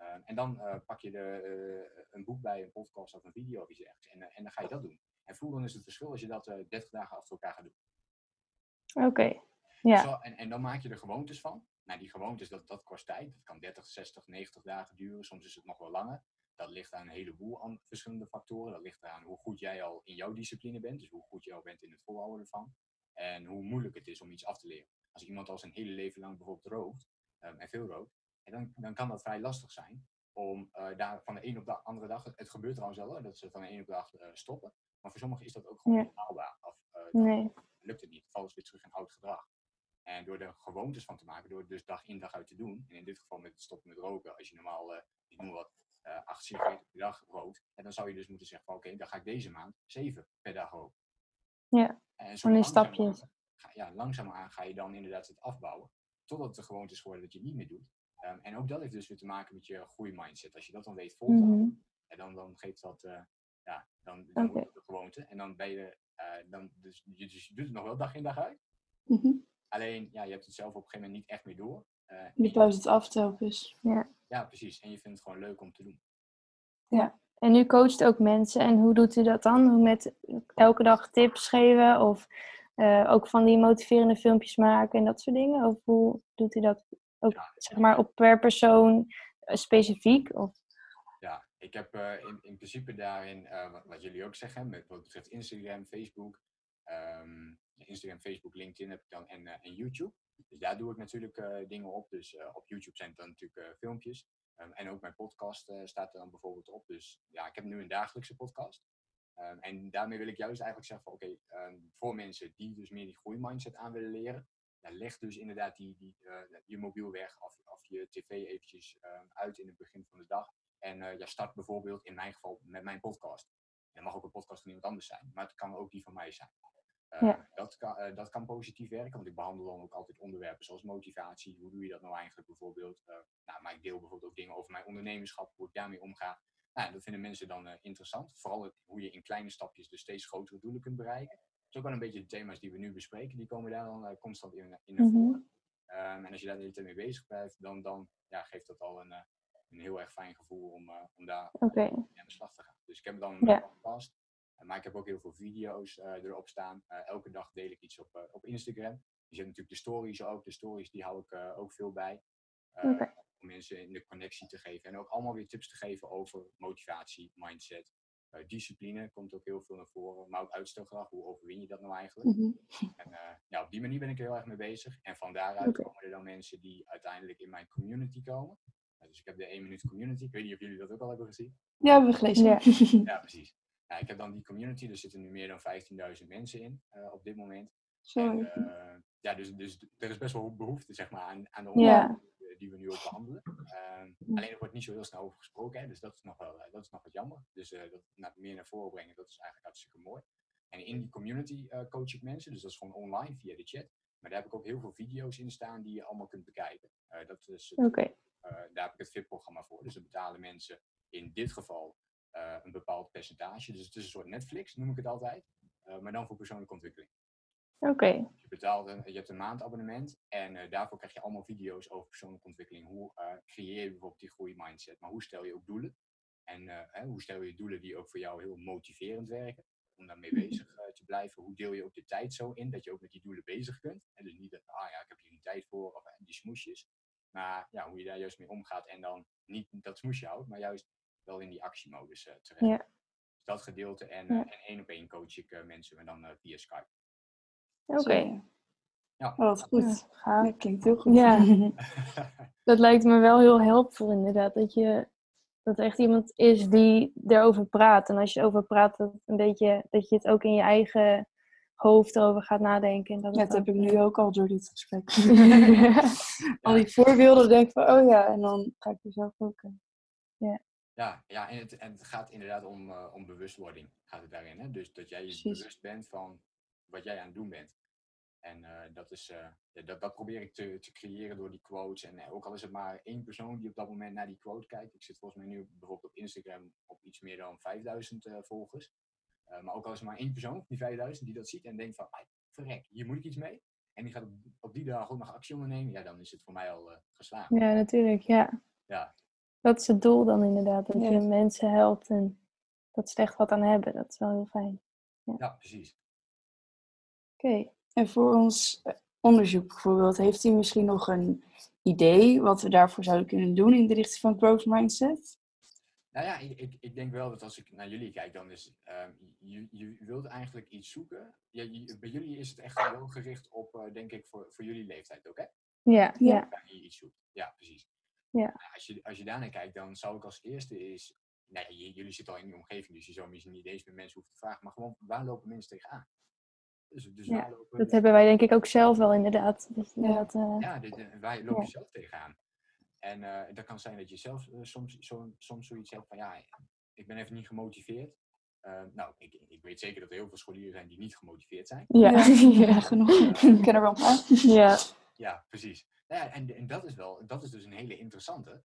[SPEAKER 1] Ehm, en dan eh, pak je de, eh, een boek bij, een podcast of een video of iets dergelijks. En, eh, en dan ga je dat doen. En voel dan is het verschil als je dat eh 30 dagen achter elkaar gaat doen.
[SPEAKER 2] Oké. Ja.
[SPEAKER 1] Zo, en, en dan maak je er gewoontes van. Nou, die gewoontes, dat, dat kost tijd. Dat kan 30, 60, 90 dagen duren. Soms is het nog wel langer. Dat ligt aan een heleboel verschillende factoren. Dat ligt eraan hoe goed jij al in jouw discipline bent. Dus hoe goed je al bent in het volhouden ervan. En hoe moeilijk het is om iets af te leren. Als iemand al zijn hele leven lang bijvoorbeeld rookt, ehm, en veel rookt, dan, dan kan dat vrij lastig zijn om eh, daar van de een op de andere dag, het gebeurt trouwens wel dat ze van de een op de dag eh, stoppen. Maar voor sommigen is dat ook gewoon
[SPEAKER 2] Ja.
[SPEAKER 1] niet haalbaar. Of, dan
[SPEAKER 2] Nee.
[SPEAKER 1] lukt het niet, vallen ze weer terug in oud gedrag. En door er gewoontes van te maken, door het dus dag in dag uit te doen, en in dit geval met stoppen met roken, als je normaal, ik noem wat, acht sigaretten per dag rookt, en dan zou je dus moeten zeggen van oké, dan ga ik deze maand zeven per dag roken.
[SPEAKER 2] Ja,
[SPEAKER 1] En zo
[SPEAKER 2] in stapjes.
[SPEAKER 1] Ja, langzaamaan ga je dan inderdaad het afbouwen, totdat het de gewoonte is geworden dat je niet meer doet. Ehm, en ook dat heeft dus weer te maken met je groeimindset. Als je dat dan weet vol te
[SPEAKER 2] Mhm.
[SPEAKER 1] en dan, dan geeft dat, eh, ja, dan, dan
[SPEAKER 2] Oké.
[SPEAKER 1] wordt het de gewoonte. En dan ben je, eh, dan, dus, je, dus je doet het nog wel dag in dag uit.
[SPEAKER 3] Mhm.
[SPEAKER 1] Alleen, ja, je hebt het zelf op een gegeven moment niet echt meer door. Eh,
[SPEAKER 3] Je bouwt het af telkens.
[SPEAKER 1] ja, precies. En je vindt het gewoon leuk om te doen.
[SPEAKER 2] En u coacht ook mensen. En hoe doet u dat dan? Hoe Met elke dag tips geven? Of ook van die motiverende filmpjes maken en dat soort dingen? Of hoe doet u dat ook,
[SPEAKER 1] Ja,
[SPEAKER 2] zeg maar, op per persoon eh, specifiek? Of,
[SPEAKER 1] Ja, ik heb eh, in, in principe daarin, eh, wat, wat jullie ook zeggen, met wat betreft Instagram, Facebook. ehm, Instagram, Facebook, LinkedIn heb ik dan en, en YouTube. Dus daar doe ik natuurlijk dingen op. Dus op YouTube zijn het dan natuurlijk filmpjes. Ehm, en ook mijn podcast staat er dan bijvoorbeeld op. Dus ja, ik heb nu een dagelijkse podcast. Ehm, en daarmee wil ik juist eigenlijk zeggen van oké, voor mensen die dus meer die groeimindset aan willen leren. Leg dus inderdaad die, die, eh, je mobiel weg of, of je tv eventjes ehm, uit in het begin van de dag. En eh, ja, start bijvoorbeeld in mijn geval met mijn podcast. Het mag ook een podcast van iemand anders zijn, maar het kan ook die van mij zijn. Eh,
[SPEAKER 2] Ja.
[SPEAKER 1] dat, kan, eh, dat kan positief werken, want ik behandel dan ook altijd onderwerpen zoals motivatie. Hoe doe je dat nou eigenlijk bijvoorbeeld? Eh, nou, maar ik deel bijvoorbeeld ook dingen over mijn ondernemerschap, hoe ik daarmee omga. Nou, dat vinden mensen dan eh, interessant. Vooral het- hoe je in kleine stapjes dus steeds grotere doelen kunt bereiken. Is ook wel een beetje de thema's die we nu bespreken. Die komen daar dan eh, constant in, in naar
[SPEAKER 2] Mhm.
[SPEAKER 1] voren. Ehm, en als je daar de hele tijd mee bezig blijft, dan, dan ja, geeft dat al een, eh, een heel erg fijn gevoel om, eh, om daar aan de slag te gaan. Dus ik heb dan
[SPEAKER 2] Ja.
[SPEAKER 1] een podcast. eh, Maar ik heb ook heel veel video's eh, erop staan. Eh, elke dag deel ik iets op, eh, op Instagram. Je hebt natuurlijk de stories ook. De stories die hou ik eh, ook veel bij. Eh. Om mensen in de connectie te geven. En ook allemaal weer tips te geven over motivatie, mindset. Eh, discipline komt ook heel veel naar voren. Maar ook uitstelgedrag. Hoe overwin je dat nou eigenlijk?
[SPEAKER 3] Mhm.
[SPEAKER 1] En eh, ja, op die manier ben ik er heel erg mee bezig. En van daaruit komen er dan mensen die uiteindelijk in mijn community komen. Dus ik heb de 1 minuut community. Ik weet niet of jullie dat ook al hebben gezien.
[SPEAKER 3] Ja, hebben we gelezen.
[SPEAKER 2] Ja. <laughs> <laughs>
[SPEAKER 1] Ja, precies. Ja, ik heb dan die community, er zitten nu meer dan 15.000 mensen in eh, op dit moment.
[SPEAKER 3] Zo.
[SPEAKER 1] En, eh, ja, dus, dus er is best wel behoefte zeg maar, aan, aan de
[SPEAKER 2] Ja.
[SPEAKER 1] Die- we nu ook behandelen. Ehm, alleen er wordt niet zo heel snel over gesproken, hè, dus dat is nog wel eh, dat is nog wat jammer. Dus eh, dat naar, meer naar voren brengen, dat is eigenlijk hartstikke mooi. En in die community eh, coach ik mensen, dus dat is gewoon online via de chat. Maar daar heb ik ook heel veel video's in staan die je allemaal kunt bekijken. Dat is het daar heb ik het VIP-programma voor. Dus dan betalen mensen in dit geval een bepaald percentage. Dus het is een soort Netflix, noem ik het altijd. maar dan voor persoonlijke ontwikkeling.
[SPEAKER 2] Oké,
[SPEAKER 1] je, betaalt een, je hebt een maandabonnement en eh, daarvoor krijg je allemaal video's over persoonlijke ontwikkeling. Hoe eh, creëer je bijvoorbeeld die groeimindset, maar hoe stel je ook doelen? En eh, hè, hoe stel je doelen die ook voor jou heel motiverend werken? Om daarmee bezig eh, te blijven. Hoe deel je ook de tijd zo in dat je ook met die doelen bezig kunt? En dus niet dat, ah ja, ik heb hier niet tijd voor, of die smoesjes. Maar ja, hoe je daar juist mee omgaat en dan niet dat smoesje houdt, maar juist wel in die actiemodus terecht.
[SPEAKER 2] Ja.
[SPEAKER 1] Dus dat gedeelte en,
[SPEAKER 2] Ja.
[SPEAKER 1] en één op één coach ik mensen, maar dan via Skype.
[SPEAKER 2] Oké.
[SPEAKER 3] Zo.
[SPEAKER 1] Ja.
[SPEAKER 3] Oh, wat goed.
[SPEAKER 2] Ja.
[SPEAKER 3] Dat klinkt heel goed.
[SPEAKER 2] Ja. <laughs> Dat lijkt me wel heel helpvol inderdaad. Dat, je, dat er echt iemand is die erover praat. En als je erover praat, dat, een beetje, dat je het ook in je eigen hoofd over gaat nadenken. En dat
[SPEAKER 3] Ja,
[SPEAKER 2] het
[SPEAKER 3] dat heb ik nu ook al door dit gesprek.
[SPEAKER 2] eh, <laughs> <laughs>
[SPEAKER 3] al die voorbeelden denk ik van, oh ja, en dan ga ik er zelf ook. eh,
[SPEAKER 1] Ja, ja en, het, en het gaat inderdaad om, uh, om bewustwording gaat het daarin. Hè? Dus dat jij je
[SPEAKER 3] Precies.
[SPEAKER 1] bewust bent van wat jij aan het doen bent. En uh, dat, is, uh, ja, dat, dat probeer ik te, te creëren door die quotes. En ook al is het maar één persoon die op dat moment naar die quote kijkt. Ik zit volgens mij nu bijvoorbeeld op Instagram op iets meer dan 5000 volgers. maar ook al is er maar één persoon, die 5000, die dat ziet en denkt van, verrek, hier moet ik iets mee. En die gaat op, op die dag ook nog actie ondernemen. Ja, dan is het voor mij al geslaagd.
[SPEAKER 2] Ja, natuurlijk, ja.
[SPEAKER 1] Ja,
[SPEAKER 2] dat is het doel dan inderdaad. Dat
[SPEAKER 3] Ja.
[SPEAKER 2] je mensen helpt en dat ze er echt wat aan hebben. Dat is wel heel fijn.
[SPEAKER 1] ja precies.
[SPEAKER 2] Oké.
[SPEAKER 3] En voor ons eh, onderzoek bijvoorbeeld, heeft u misschien nog een idee wat we daarvoor zouden kunnen doen in de richting van growth mindset?
[SPEAKER 1] Nou ja, ik, ik, ik denk wel dat als ik naar jullie kijk, dan is ehm, je, je wilt eigenlijk iets zoeken. Ja, je- bij jullie is het echt wel gericht op, eh, denk ik, voor, voor jullie leeftijd ook, hè?
[SPEAKER 2] Ja,
[SPEAKER 3] Ja.
[SPEAKER 1] je iets zoekt. Ja, precies.
[SPEAKER 2] Ja.
[SPEAKER 1] Nou, Als je, als je daarnaar kijkt, dan zou ik als eerste is... Nou ja, j- jullie zitten al in die omgeving, dus je zou misschien niet eens met mensen hoeven te vragen. Maar gewoon, waar lopen mensen tegenaan? Dus, dus
[SPEAKER 2] Ja,
[SPEAKER 1] lopen...
[SPEAKER 2] Dat hebben wij denk ik ook zelf wel inderdaad. Dus
[SPEAKER 3] Ja.
[SPEAKER 2] inderdaad, eh,
[SPEAKER 1] Ja, dit, eh, je
[SPEAKER 2] Ja.
[SPEAKER 1] zelf tegenaan? En eh dat kan zijn dat je zelf soms, zo, soms zoiets hebt van ja, ik ben even niet gemotiveerd. Eh, nou, ik, ik weet zeker dat er heel veel scholieren zijn die niet gemotiveerd zijn.
[SPEAKER 2] ja. <laughs>
[SPEAKER 3] Genoeg. <laughs> Ik ken er wel
[SPEAKER 2] ja.
[SPEAKER 1] Ja, precies. Nou ja, en, en dat is wel, dat is dus een hele interessante.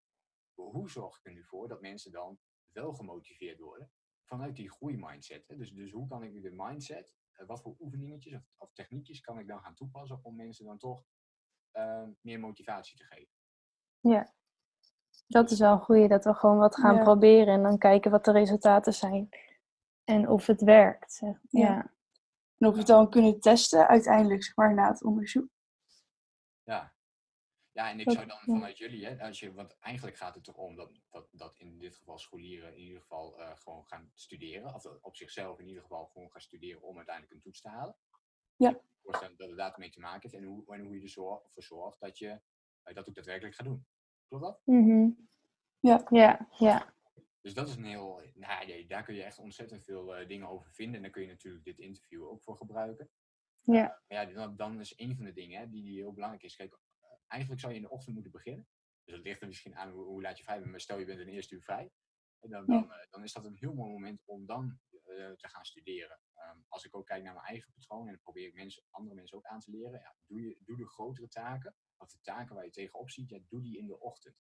[SPEAKER 1] Hoe zorg ik er nu voor dat mensen dan wel gemotiveerd worden vanuit die groeimindset? Hè? Dus, dus hoe kan ik de mindset, wat voor oefeningetjes of, of techniekjes kan ik dan gaan toepassen om mensen dan toch eh, meer motivatie te geven?
[SPEAKER 2] Dat is wel een goeie, dat we gewoon wat gaan
[SPEAKER 3] Ja.
[SPEAKER 2] proberen en dan kijken wat de resultaten zijn. En of het werkt. Zeg.
[SPEAKER 3] Ja.
[SPEAKER 2] Ja.
[SPEAKER 3] En of we het dan kunnen testen uiteindelijk, zeg maar, na het onderzoek.
[SPEAKER 1] Ja. En ik zou dan vanuit jullie, hè, als je, want eigenlijk gaat het toch om dat, dat, dat in dit geval scholieren in ieder geval eh, gewoon gaan studeren, of op zichzelf in ieder geval gewoon gaan studeren om uiteindelijk een toets te halen.
[SPEAKER 3] Ja.
[SPEAKER 1] Ik voorstellen dat het daarmee te maken heeft en hoe, en hoe je ervoor voor zorgt dat je eh, dat ook daadwerkelijk gaat doen. Klopt dat?
[SPEAKER 2] Mhm.
[SPEAKER 3] Ja.
[SPEAKER 2] Ja, ja.
[SPEAKER 1] Dus dat is een heel, nou, ja, daar kun je echt ontzettend veel eh, dingen over vinden en daar kun je natuurlijk dit interview ook voor gebruiken.
[SPEAKER 2] Ja.
[SPEAKER 1] Maar ja, dan, dan is een van de dingen hè, die, die heel belangrijk is. Kijk, eigenlijk zou je in de ochtend moeten beginnen. Dus dat ligt er misschien aan hoe, hoe laat je vrij bent. Maar stel je bent een eerste uur vrij. En dan, dan, eh, dan is dat een heel mooi moment om dan eh, te gaan studeren. Ehm, als ik ook kijk naar mijn eigen patroon en dan probeer ik mensen, andere mensen ook aan te leren. Ja, doe, je, doe de grotere taken, of de taken waar je tegenop ziet, ja, doe die in de ochtend.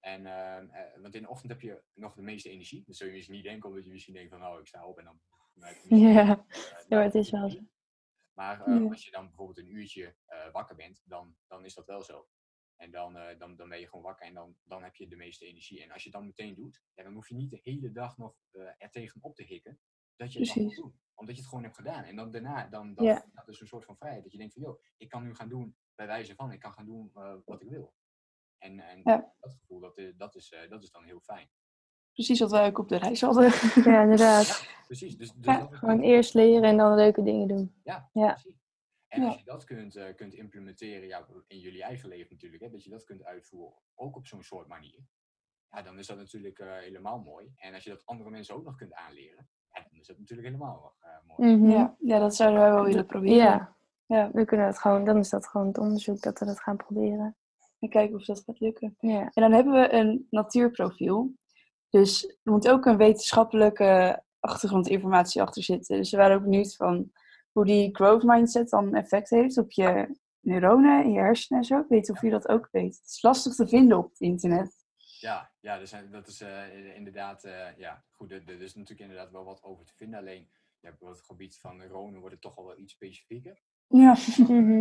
[SPEAKER 1] En, ehm, eh, want in de ochtend heb je nog de meeste energie. Dat zul je misschien niet denken, omdat je misschien denkt van, nou, ik sta op en dan... <laughs>
[SPEAKER 2] Ja. Ja, het is wel zo.
[SPEAKER 1] Maar eh,
[SPEAKER 3] Ja.
[SPEAKER 1] als je dan bijvoorbeeld een uurtje eh, wakker bent, dan, dan is dat wel zo. En dan, eh, dan, dan ben je gewoon wakker en dan, dan heb je de meeste energie. En als je het dan meteen doet, ja, dan hoef je niet de hele dag nog er tegenop te hikken dat je het dan moet
[SPEAKER 3] Precies.
[SPEAKER 1] doen. Omdat je het gewoon hebt gedaan. En dan daarna, dan, dan
[SPEAKER 2] Ja.
[SPEAKER 1] dat is een soort van vrijheid. Dat je denkt van, joh, ik kan nu gaan doen, bij wijze van, ik kan gaan doen wat ik wil. En, en
[SPEAKER 3] Ja.
[SPEAKER 1] dat gevoel, dat, dat, is, dat is dan heel fijn.
[SPEAKER 3] Precies wat wij ook op de reis hadden.
[SPEAKER 2] Ja, inderdaad.
[SPEAKER 1] Precies. Dus, dus
[SPEAKER 3] Ja,
[SPEAKER 1] dat
[SPEAKER 2] Gewoon eerst leren en dan leuke dingen doen.
[SPEAKER 1] Ja,
[SPEAKER 2] Ja.
[SPEAKER 1] precies. En
[SPEAKER 3] Ja.
[SPEAKER 1] als je dat kunt, eh, kunt implementeren ja, in jullie eigen leven natuurlijk, hè, dat je dat kunt uitvoeren, ook op zo'n soort manier, ja, dan is dat natuurlijk eh, helemaal mooi. En als je dat andere mensen ook nog kunt aanleren, ja, dan is dat natuurlijk helemaal nog eh, mooi.
[SPEAKER 2] Mhm.
[SPEAKER 3] Ja, ja, dat zouden wij wel willen proberen.
[SPEAKER 2] Ja,
[SPEAKER 3] Ja.
[SPEAKER 2] we kunnen het gewoon, dan is dat gewoon het onderzoek dat we dat gaan proberen.
[SPEAKER 3] En kijken of dat gaat lukken.
[SPEAKER 2] Ja.
[SPEAKER 3] En dan hebben we een natuurprofiel. Dus er moet ook een wetenschappelijke achtergrondinformatie achter zitten. Dus we waren ook benieuwd van hoe die growth mindset dan effect heeft op je neuronen en je hersenen en zo. Ik weet of je dat ook weet. Het is lastig te vinden op het internet.
[SPEAKER 1] Ja, ja dat is eh, inderdaad, eh, ja, goed, er, er is natuurlijk inderdaad wel wat over te vinden. Alleen ja, op het gebied van neuronen wordt het toch al wel iets specifieker.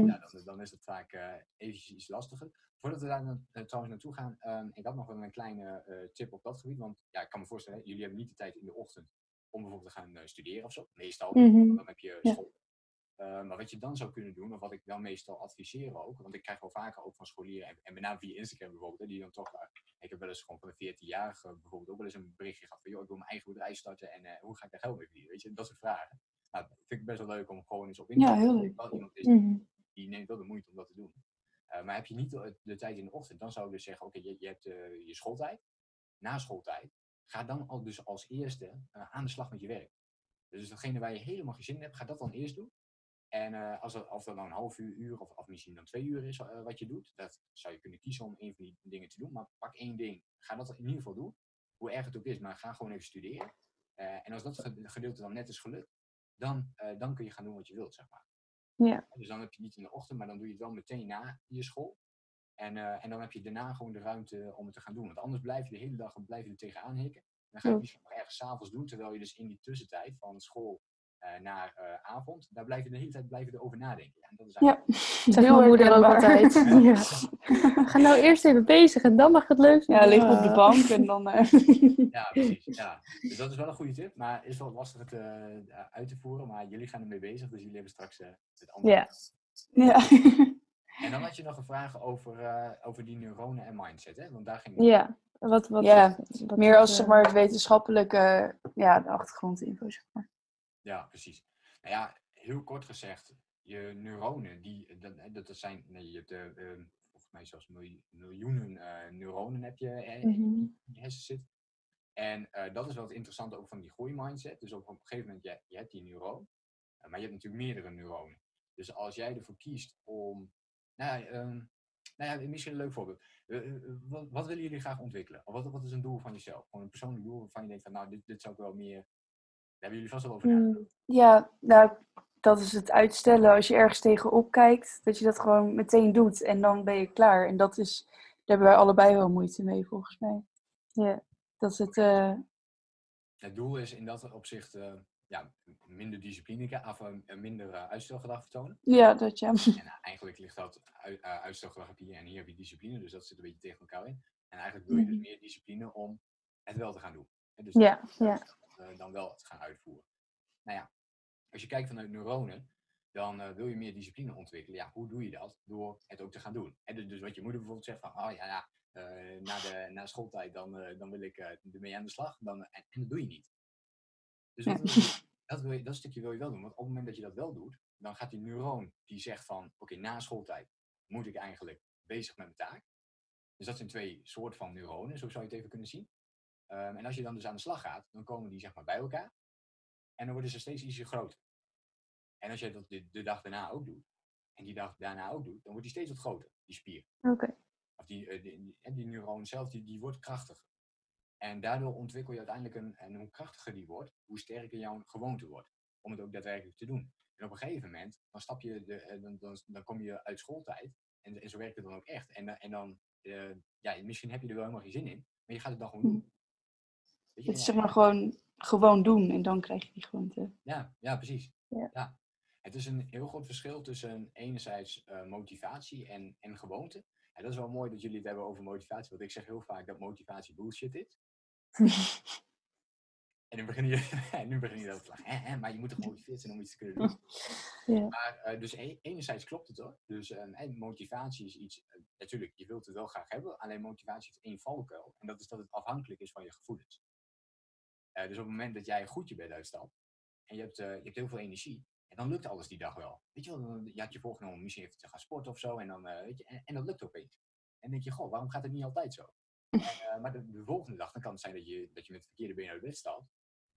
[SPEAKER 3] Ja, <laughs>
[SPEAKER 1] dan, dan is het vaak eh eventjes iets lastiger. Voordat we daar na- eh, trouwens naartoe gaan, ehm, ik had nog wel een kleine eh, tip op dat gebied. Want ja, ik kan me voorstellen, hè, jullie hebben niet de tijd in de ochtend om bijvoorbeeld te gaan studeren of zo. Meestal,
[SPEAKER 2] Mhm.
[SPEAKER 1] dan heb je school. Eh, maar wat je dan zou kunnen doen, of wat ik dan meestal adviseer ook, want ik krijg wel vaker ook van scholieren, en, en met name via Instagram bijvoorbeeld, hè, die dan toch, ik heb wel eens gewoon van een 14-jarige bijvoorbeeld ook wel eens een berichtje gehad van, joh, ik wil mijn eigen bedrijf starten en hoe ga ik daar geld mee verdienen, weet je, dat soort vragen. Nou, dat vind ik best wel leuk om gewoon eens op in te
[SPEAKER 3] Ja, heel leuk.
[SPEAKER 1] Iemand is
[SPEAKER 2] Mhm.
[SPEAKER 1] die neemt wel de moeite om dat te doen. Eh, maar heb je niet de, de tijd in de ochtend, dan zou ik dus zeggen, oké, je, je hebt eh, je schooltijd. Na schooltijd, ga dan al dus als eerste eh, aan de slag met je werk. Dus datgene waar je helemaal geen zin in hebt, ga dat dan eerst doen. En als dat, of dat nou een half uur, uur of, of misschien dan twee uur is wat je doet, dat zou je kunnen kiezen om een van die dingen te doen. Maar pak één ding, ga dat in ieder geval doen. hoe erg het ook is, maar ga gewoon even studeren. En als dat ge- gedeelte dan net is gelukt, dan, eh, dan kun je gaan doen wat je wilt, zeg maar.
[SPEAKER 2] Ja.
[SPEAKER 1] Dus dan heb je niet in de ochtend, maar dan doe je het wel meteen na je school. En, eh, en dan heb je daarna gewoon de ruimte om het te gaan doen. Want anders blijf je de hele dag blijf je er tegenaan hikken. Dan ga je het misschien nog ergens s'avonds doen, terwijl je dus in die tussentijd van school naar eh, avond, daar blijf je de hele tijd blijf je erover nadenken. Ja, en dat is
[SPEAKER 3] Ja.
[SPEAKER 1] eigenlijk <laughs>
[SPEAKER 2] Zegt
[SPEAKER 3] Heel
[SPEAKER 2] mijn moeder ook altijd. <laughs> Ja. Ga nou eerst even bezig en dan mag het leuk zijn.
[SPEAKER 3] Ja, liggen op de bank en dan... eh, <laughs>
[SPEAKER 1] Ja, precies. Ja. Dus dat is wel een goede tip, maar is wel lastig het eh, uit te voeren. Maar jullie gaan ermee bezig, dus jullie hebben straks eh, het antwoord.
[SPEAKER 2] Ja.
[SPEAKER 3] ja.
[SPEAKER 1] En dan had je nog een vraag over, eh, over die neuronen en mindset, hè? Want daar ging het
[SPEAKER 2] Ja, wat, wat,
[SPEAKER 3] Ja,
[SPEAKER 2] wat-
[SPEAKER 3] Meer als
[SPEAKER 2] eh,
[SPEAKER 3] zeg maar het wetenschappelijke, ja, de achtergrondinfo zeg maar.
[SPEAKER 1] Ja, precies. Nou ja, heel kort gezegd, je neuronen, die, dat, dat, dat zijn, nee, je hebt eh, eh, volgens mij zelfs miljoen- miljoenen eh, neuronen heb je eh,
[SPEAKER 2] Mhm.
[SPEAKER 1] in je hersen zitten. En eh, dat is wel het interessante ook van die groeimindset. Dus op, een gegeven moment, je, je hebt die neuroon, eh, maar je hebt natuurlijk meerdere neuronen. Dus als jij ervoor kiest om, nou ja, ehm, nou ja misschien een leuk voorbeeld. Eh, eh, wat, wat willen jullie graag ontwikkelen? Of wat, wat is een doel van jezelf? Gewoon een persoonlijk doel waarvan je denkt van, nou, dit, dit zou ik wel meer, hebben jullie vast wel over nagedacht.
[SPEAKER 2] mm,
[SPEAKER 3] Ja, nou, dat is het uitstellen. Als je ergens tegenop kijkt, dat je dat gewoon meteen doet en dan ben je klaar. En dat is, daar hebben wij allebei wel moeite mee volgens mij.
[SPEAKER 2] Ja.
[SPEAKER 3] Dat is het, eh,
[SPEAKER 1] Het doel is in dat opzicht eh, ja, minder discipline, of eh, minder uitstelgedrag vertonen.
[SPEAKER 3] ja, dat ja.
[SPEAKER 1] En eigenlijk ligt dat ui- eh, uitstelgedrag heb je hier en hier heb je discipline, dus dat zit een beetje tegen elkaar in. En eigenlijk wil je dus
[SPEAKER 2] Mhm.
[SPEAKER 1] meer discipline om het wel te gaan doen. Dus
[SPEAKER 2] Ja, ja.
[SPEAKER 1] Eh, dan wel te gaan uitvoeren. Nou ja, als je kijkt vanuit neuronen, dan eh, wil je meer discipline ontwikkelen. Ja, hoe doe je dat? Door het ook te gaan doen. En dus, dus wat je moeder bijvoorbeeld zegt van, oh ja, ja eh, na, de, na schooltijd dan, dan wil ik ermee aan de slag. Dan, en, en dat doe je niet. Dus
[SPEAKER 3] Ja.
[SPEAKER 1] dat, wil je, dat stukje wil je wel doen. Want op het moment dat je dat wel doet, dan gaat die neuroon die zegt van, oké, na schooltijd moet ik eigenlijk bezig met mijn taak. Dus dat zijn twee soorten van neuronen, zo zou je het even kunnen zien. Ehm, en als je dan dus aan de slag gaat, dan komen die zeg maar bij elkaar. En dan worden ze steeds ietsje groter. En als je dat de, de dag daarna ook doet, en die dag daarna ook doet, dan wordt die steeds wat groter, die spier.
[SPEAKER 2] Oké.
[SPEAKER 1] Of die, eh, die, die, en die neuroon zelf, die, die wordt krachtiger. En daardoor ontwikkel je uiteindelijk een, en hoe krachtiger die wordt, hoe sterker jouw gewoonte wordt. Om het ook daadwerkelijk te doen. En op een gegeven moment, dan stap je, de, eh, dan, dan, dan kom je uit schooltijd. En, en zo werkt het dan ook echt. En, dan- en dan, eh, ja, misschien heb je er wel helemaal geen zin in, maar je gaat het dan gewoon doen.
[SPEAKER 3] Het is
[SPEAKER 1] ja.
[SPEAKER 3] zeg maar gewoon, gewoon doen en dan krijg je die gewoonte.
[SPEAKER 1] Ja, ja precies.
[SPEAKER 2] Ja.
[SPEAKER 1] Het is een heel groot verschil tussen enerzijds eh, motivatie en, en gewoonte. En dat is wel mooi dat jullie het hebben over motivatie, want ik zeg heel vaak dat motivatie bullshit is. <laughs> En nu begin je, <laughs> en nu begin je dat te lachen. Hè, hè, maar je moet toch gemotiveerd zijn om iets te kunnen doen.
[SPEAKER 2] Ja.
[SPEAKER 1] Maar eh, dus e- enerzijds klopt het hoor. Dus eh, en motivatie is iets, eh, natuurlijk, je wilt het wel graag hebben. Alleen motivatie heeft één valkuil. En dat is dat het afhankelijk is van je gevoelens. Eh, dus op het moment dat jij goed je bed uitstapt. En je hebt, eh, je hebt heel veel energie. En dan lukt alles die dag wel. Weet je wel, je had je voorgenomen om misschien even te gaan sporten of zo. En, dan, eh, weet je, en, en dat lukt opeens. En dan denk je, goh, waarom gaat het niet altijd zo? <laughs> En, maar de, de volgende dag, dan kan het zijn dat je, dat je met het verkeerde been uit bed stapt.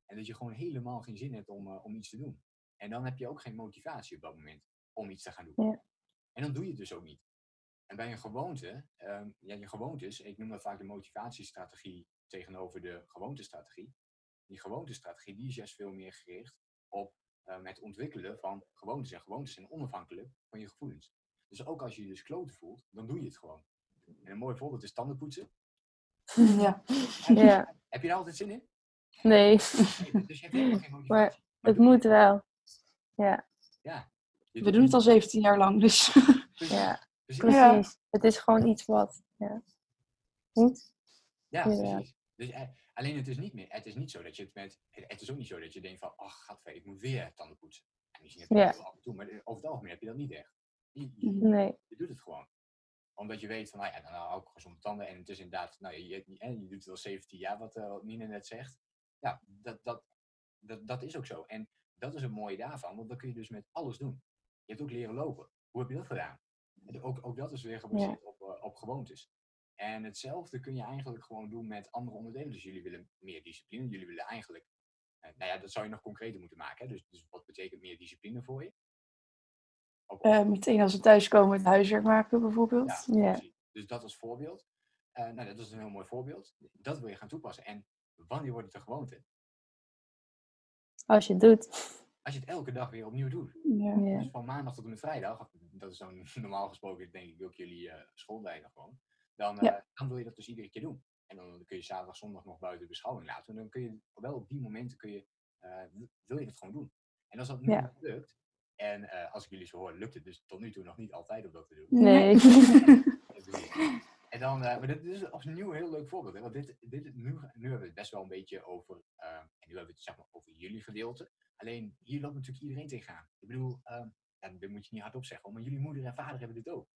[SPEAKER 1] En dat je gewoon helemaal geen zin hebt om, om iets te doen. En dan heb je ook geen motivatie op dat moment om iets te gaan doen.
[SPEAKER 2] Ja.
[SPEAKER 1] En dan doe je het dus ook niet. En bij een gewoonte, ehm, ja, je gewoontes, ik noem dat vaak de motivatiestrategie tegenover de gewoontestrategie. Die gewoontestrategie die is juist veel meer gericht op ehm, het ontwikkelen van gewoontes. En gewoontes zijn onafhankelijk van je gevoelens. Dus ook als je je dus kloten voelt, dan doe je het gewoon. En een mooi voorbeeld is tandenpoetsen. <laughs>
[SPEAKER 3] Ja.
[SPEAKER 2] Ja.
[SPEAKER 1] Heb je daar altijd zin in?
[SPEAKER 2] Nee,
[SPEAKER 1] Nee, dus je hebt helemaal geen <laughs> motivatie.
[SPEAKER 2] Maar
[SPEAKER 1] Maar
[SPEAKER 2] het
[SPEAKER 1] je
[SPEAKER 2] moet wel. Ja,
[SPEAKER 1] Ja. Je
[SPEAKER 3] We doen het al 17 jaar lang, dus.
[SPEAKER 1] Precies.
[SPEAKER 2] ja,
[SPEAKER 1] Precies.
[SPEAKER 2] Het is gewoon iets wat. Ja. Moet.
[SPEAKER 1] Ja,
[SPEAKER 2] Ja.
[SPEAKER 1] precies. Dus, eh, alleen het is niet meer. Het is niet zo dat je het met. Het is ook niet zo dat je denkt van, ach, gadver, ik moet weer tanden poetsen. En misschien heb je dat wel af en toe, maar eh, over het algemeen heb je dat niet echt. Je, je-.
[SPEAKER 2] Nee.
[SPEAKER 1] je doet het gewoon. Omdat je weet van, nou ja, dan hou ik gezonde tanden. En het is inderdaad, nou, je, je, je, doet het al 17 jaar, wat, wat Nina net zegt. Ja, dat, dat, dat, dat is ook zo. En dat is het mooie daarvan, want dan kun je dus met alles doen. Je hebt ook leren lopen. Hoe heb je dat gedaan? En ook, ook dat is weer gebaseerd op, eh, op gewoontes. En hetzelfde kun je eigenlijk gewoon doen met andere onderdelen. Dus jullie willen meer discipline. Jullie willen eigenlijk, eh, nou ja, dat zou je nog concreter moeten maken. Hè? Dus, dus wat betekent meer discipline voor je? Op-
[SPEAKER 3] Eh, meteen als we thuiskomen het huiswerk maken bijvoorbeeld.
[SPEAKER 1] ja. Dus dat als voorbeeld. Eh, nou, dat is een heel mooi voorbeeld. Dat wil je gaan toepassen. En wanneer wordt het een gewoonte?
[SPEAKER 2] Als je het doet.
[SPEAKER 1] Als je het elke dag weer opnieuw doet.
[SPEAKER 3] Ja.
[SPEAKER 1] Dus van maandag tot en met vrijdag, dat is dan <laughs> normaal gesproken, denk ik, ook jullie uh, gewoon. Dan, uh,
[SPEAKER 3] Ja.
[SPEAKER 1] dan wil je dat dus iedere keer doen. En dan kun je zaterdag, zondag nog buiten beschouwing laten. En dan kun je wel op die momenten kun je, uh, wil je het gewoon doen. En als dat nu
[SPEAKER 2] Ja.
[SPEAKER 1] lukt, en uh, als ik jullie zo hoor, lukt het dus tot nu toe nog niet altijd om dat te doen.
[SPEAKER 2] Nee. <laughs>
[SPEAKER 1] En dan, maar dit is opnieuw een heel leuk voorbeeld. Hè? Want dit, dit, nu, nu hebben we het best wel een beetje over, en nu hebben we het zeg maar over jullie gedeelte. Alleen hier loopt natuurlijk iedereen tegenaan. Ik bedoel, ja, dat moet je niet hardop zeggen, maar jullie moeder en vader hebben dit ook.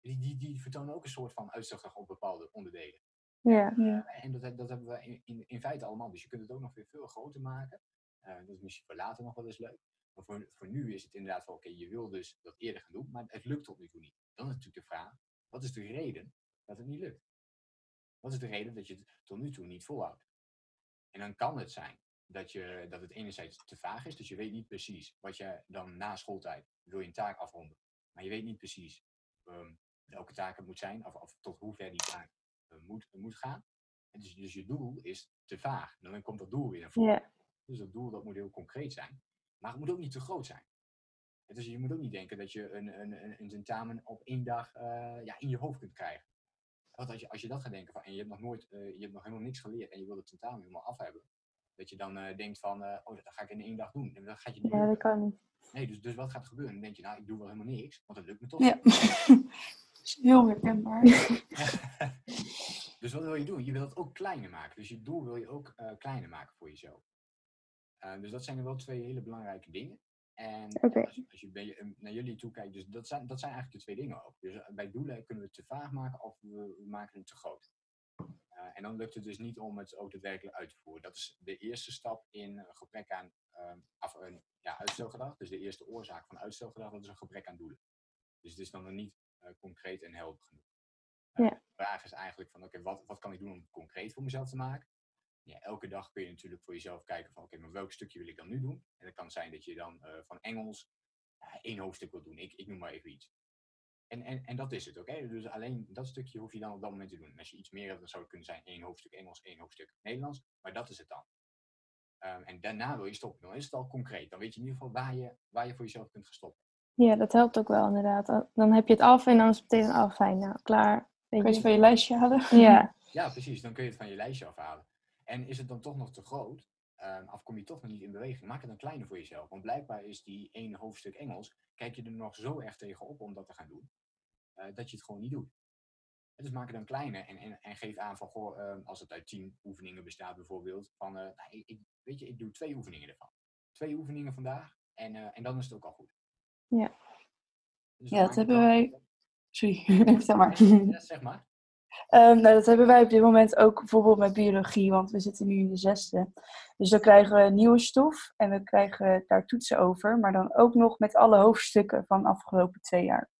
[SPEAKER 1] Die, die, die vertonen ook een soort van uitzicht op bepaalde onderdelen.
[SPEAKER 2] Ja.
[SPEAKER 3] Ja.
[SPEAKER 1] En dat, dat hebben we in, in, in feite allemaal. Dus je kunt het ook nog weer veel groter maken. Uh, dat is misschien voor later nog wel eens leuk. Maar voor, voor nu is het inderdaad van, oké, okay, je wil dus dat eerder gaan doen, maar het lukt tot nu toe niet. Dan is natuurlijk de vraag, wat is de reden dat het niet lukt? Wat is de reden dat je het tot nu toe niet volhoudt? En dan kan het zijn dat, je, dat het enerzijds te vaag is, dus je weet niet precies wat je dan na schooltijd wil je een taak afronden. Maar je weet niet precies um, welke taak het moet zijn, of, of tot hoe ver die taak uh, moet, moet gaan. En dus, dus je doel is te vaag. En dan komt dat doel weer naar voren. Dus dat doel dat moet heel concreet zijn. Maar het moet ook niet te groot zijn. Dus je moet ook niet denken dat je een, een, een tentamen op één dag uh, ja, in je hoofd kunt krijgen. Want als je, als je dat gaat denken van, en je hebt nog nooit, uh, je hebt nog helemaal niks geleerd en je wil het tentamen helemaal af hebben. Dat je dan uh, denkt van, oh, dat ga ik in één dag doen. En dat gaat je niet
[SPEAKER 2] Ja, dat kan niet.
[SPEAKER 1] Nee, dus, dus wat gaat er gebeuren? Dan denk je, nou, ik doe wel helemaal niks, want het lukt me toch.
[SPEAKER 3] Ja. <laughs> Is heel herkenbaar. <laughs> <laughs>
[SPEAKER 1] dus wat wil je doen? Je wil het ook kleiner maken. Dus je doel wil je ook uh, kleiner maken voor jezelf. Uh, dus dat zijn er wel twee hele belangrijke dingen. En
[SPEAKER 2] okay.
[SPEAKER 1] als, je, als je bij, naar jullie toe kijkt, dus dat zijn, dat zijn eigenlijk de twee dingen ook. Dus bij doelen kunnen we het te vaag maken of we, maken het te groot. Uh, en dan lukt het dus niet om het ook daadwerkelijk uit te voeren. Dat is de eerste stap in een gebrek aan um, af, een, ja, uitstelgedrag. Dus de eerste oorzaak van uitstelgedrag, dat is een gebrek aan doelen. Dus het is dan nog niet concreet en helder genoeg. Uh,
[SPEAKER 2] ja.
[SPEAKER 1] De vraag is eigenlijk van, oké, okay, wat, wat kan ik doen om het concreet voor mezelf te maken? Ja, elke dag kun je natuurlijk voor jezelf kijken van, oké, okay, maar welk stukje wil ik dan nu doen? En dat kan zijn dat je dan uh, van Engels één hoofdstuk wil doen. Ik, ik noem maar even iets. En, en, en dat is het, oké? Okay? Dus alleen dat stukje hoef je dan op dat moment te doen. En als je iets meer hebt, dan zou het kunnen zijn één hoofdstuk Engels, één hoofdstuk Nederlands. Maar dat is het dan. Um, en daarna wil je stoppen. Dan is het al concreet. Dan weet je in ieder geval waar je, waar je voor jezelf kunt gaan stoppen.
[SPEAKER 2] Ja, dat helpt ook wel inderdaad. Dan heb je het af en dan is het meteen af. Fijn, nou, klaar.
[SPEAKER 3] Weet kan je het van je lijstje halen?
[SPEAKER 2] Ja. <laughs>
[SPEAKER 1] ja, precies. Dan kun je het van je lijstje afhalen. En is het dan toch nog te groot, um, of kom je toch nog niet in beweging, maak het dan kleiner voor jezelf. Want blijkbaar is die één hoofdstuk Engels, kijk je er nog zo erg tegen op om dat te gaan doen, uh, dat je het gewoon niet doet. Dus maak het dan kleiner en, en, en geef aan van, goh, uh, als het uit tien oefeningen bestaat bijvoorbeeld, van, uh, nou, ik, ik, weet je, ik doe twee oefeningen ervan. Twee oefeningen vandaag en, uh, en dan is het ook al goed.
[SPEAKER 2] Ja.
[SPEAKER 1] Dus
[SPEAKER 3] ja, dat hebben dan... wij... <laughs> Sorry, <laughs> vertel maar.
[SPEAKER 1] Ja, zeg maar.
[SPEAKER 3] Um, nou, dat hebben wij op dit moment ook bijvoorbeeld met biologie, want we zitten nu in de zesde. Dus dan krijgen we nieuwe stof en we krijgen daar toetsen over, maar dan ook nog met alle hoofdstukken van de afgelopen twee jaar.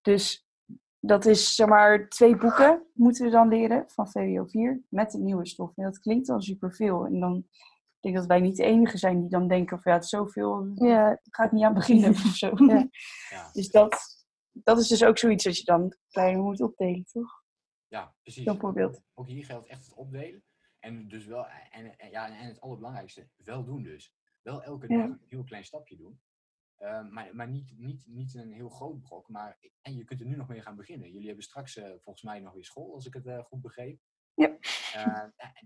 [SPEAKER 3] Dus dat is, zeg maar, twee boeken moeten we dan leren van VWO 4 met de nieuwe stof. En dat klinkt dan superveel. En dan ik denk dat wij niet de enige zijn die dan denken van ja, het is zoveel, ja, ga ik niet aan beginnen of zo.
[SPEAKER 2] Ja.
[SPEAKER 1] Ja. <laughs>
[SPEAKER 3] Dus dat, dat is dus ook zoiets dat je dan kleiner moet opdelen, toch?
[SPEAKER 1] Ja, precies.
[SPEAKER 3] Zo'n voorbeeld.
[SPEAKER 1] Ook hier geldt echt het opdelen. En dus wel, en, en, ja, en het allerbelangrijkste, wel doen dus. Wel elke dag
[SPEAKER 3] Ja.
[SPEAKER 1] een heel klein stapje doen. Uh, maar maar niet, niet, niet een heel groot brok. Maar, en je kunt er nu nog mee gaan beginnen. Jullie hebben straks uh, volgens mij nog weer school, als ik het uh, goed begreep.
[SPEAKER 3] Ja.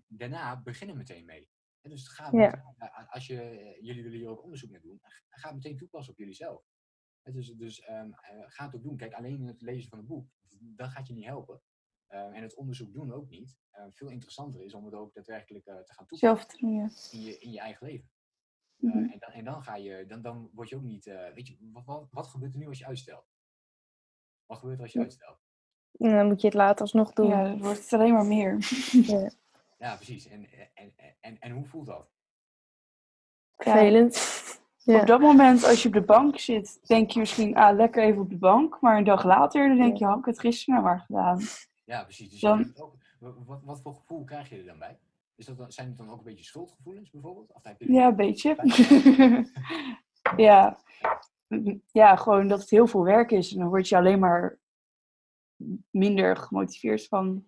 [SPEAKER 1] daarna beginnen meteen mee. En dus ga
[SPEAKER 2] Ja.
[SPEAKER 1] als je, jullie willen hier ook onderzoek naar doen, ga het meteen toepassen op jullie zelf. Dus, dus um, ga het ook doen. Kijk, alleen het lezen van een boek, dat gaat je niet helpen. Uh, en het onderzoek doen ook niet. Uh, veel interessanter is om het ook daadwerkelijk uh, te gaan toepassen
[SPEAKER 3] doen, ja.
[SPEAKER 1] in, je, in je eigen leven.
[SPEAKER 3] Mm -hmm.
[SPEAKER 1] en, dan, en dan ga je, dan, dan word je ook niet, weet je, wat, wat, wat, gebeurt er nu als je uitstelt? Wat gebeurt er als je
[SPEAKER 3] Ja.
[SPEAKER 1] uitstelt?
[SPEAKER 2] En dan moet je het later alsnog doen.
[SPEAKER 3] Ja, dan wordt het alleen maar meer. <laughs>
[SPEAKER 2] Ja.
[SPEAKER 1] Ja, precies. En, en, en, en hoe voelt dat?
[SPEAKER 2] Vervelend. Ja.
[SPEAKER 3] Op dat moment, als je op de bank zit, denk je misschien, ah, lekker even op de bank. Maar een dag later, dan denk je, had ik het gisteren nou maar gedaan.
[SPEAKER 1] Ja, precies. Dus
[SPEAKER 3] Dan-
[SPEAKER 1] ook, wat, wat voor gevoel krijg je er dan bij? Is dat dan, zijn het dan ook een beetje schuldgevoelens bijvoorbeeld? Of heb je
[SPEAKER 3] Ja, een beetje. <laughs> <laughs> ja. ja, gewoon dat het heel veel werk is. En dan word je alleen maar minder gemotiveerd van.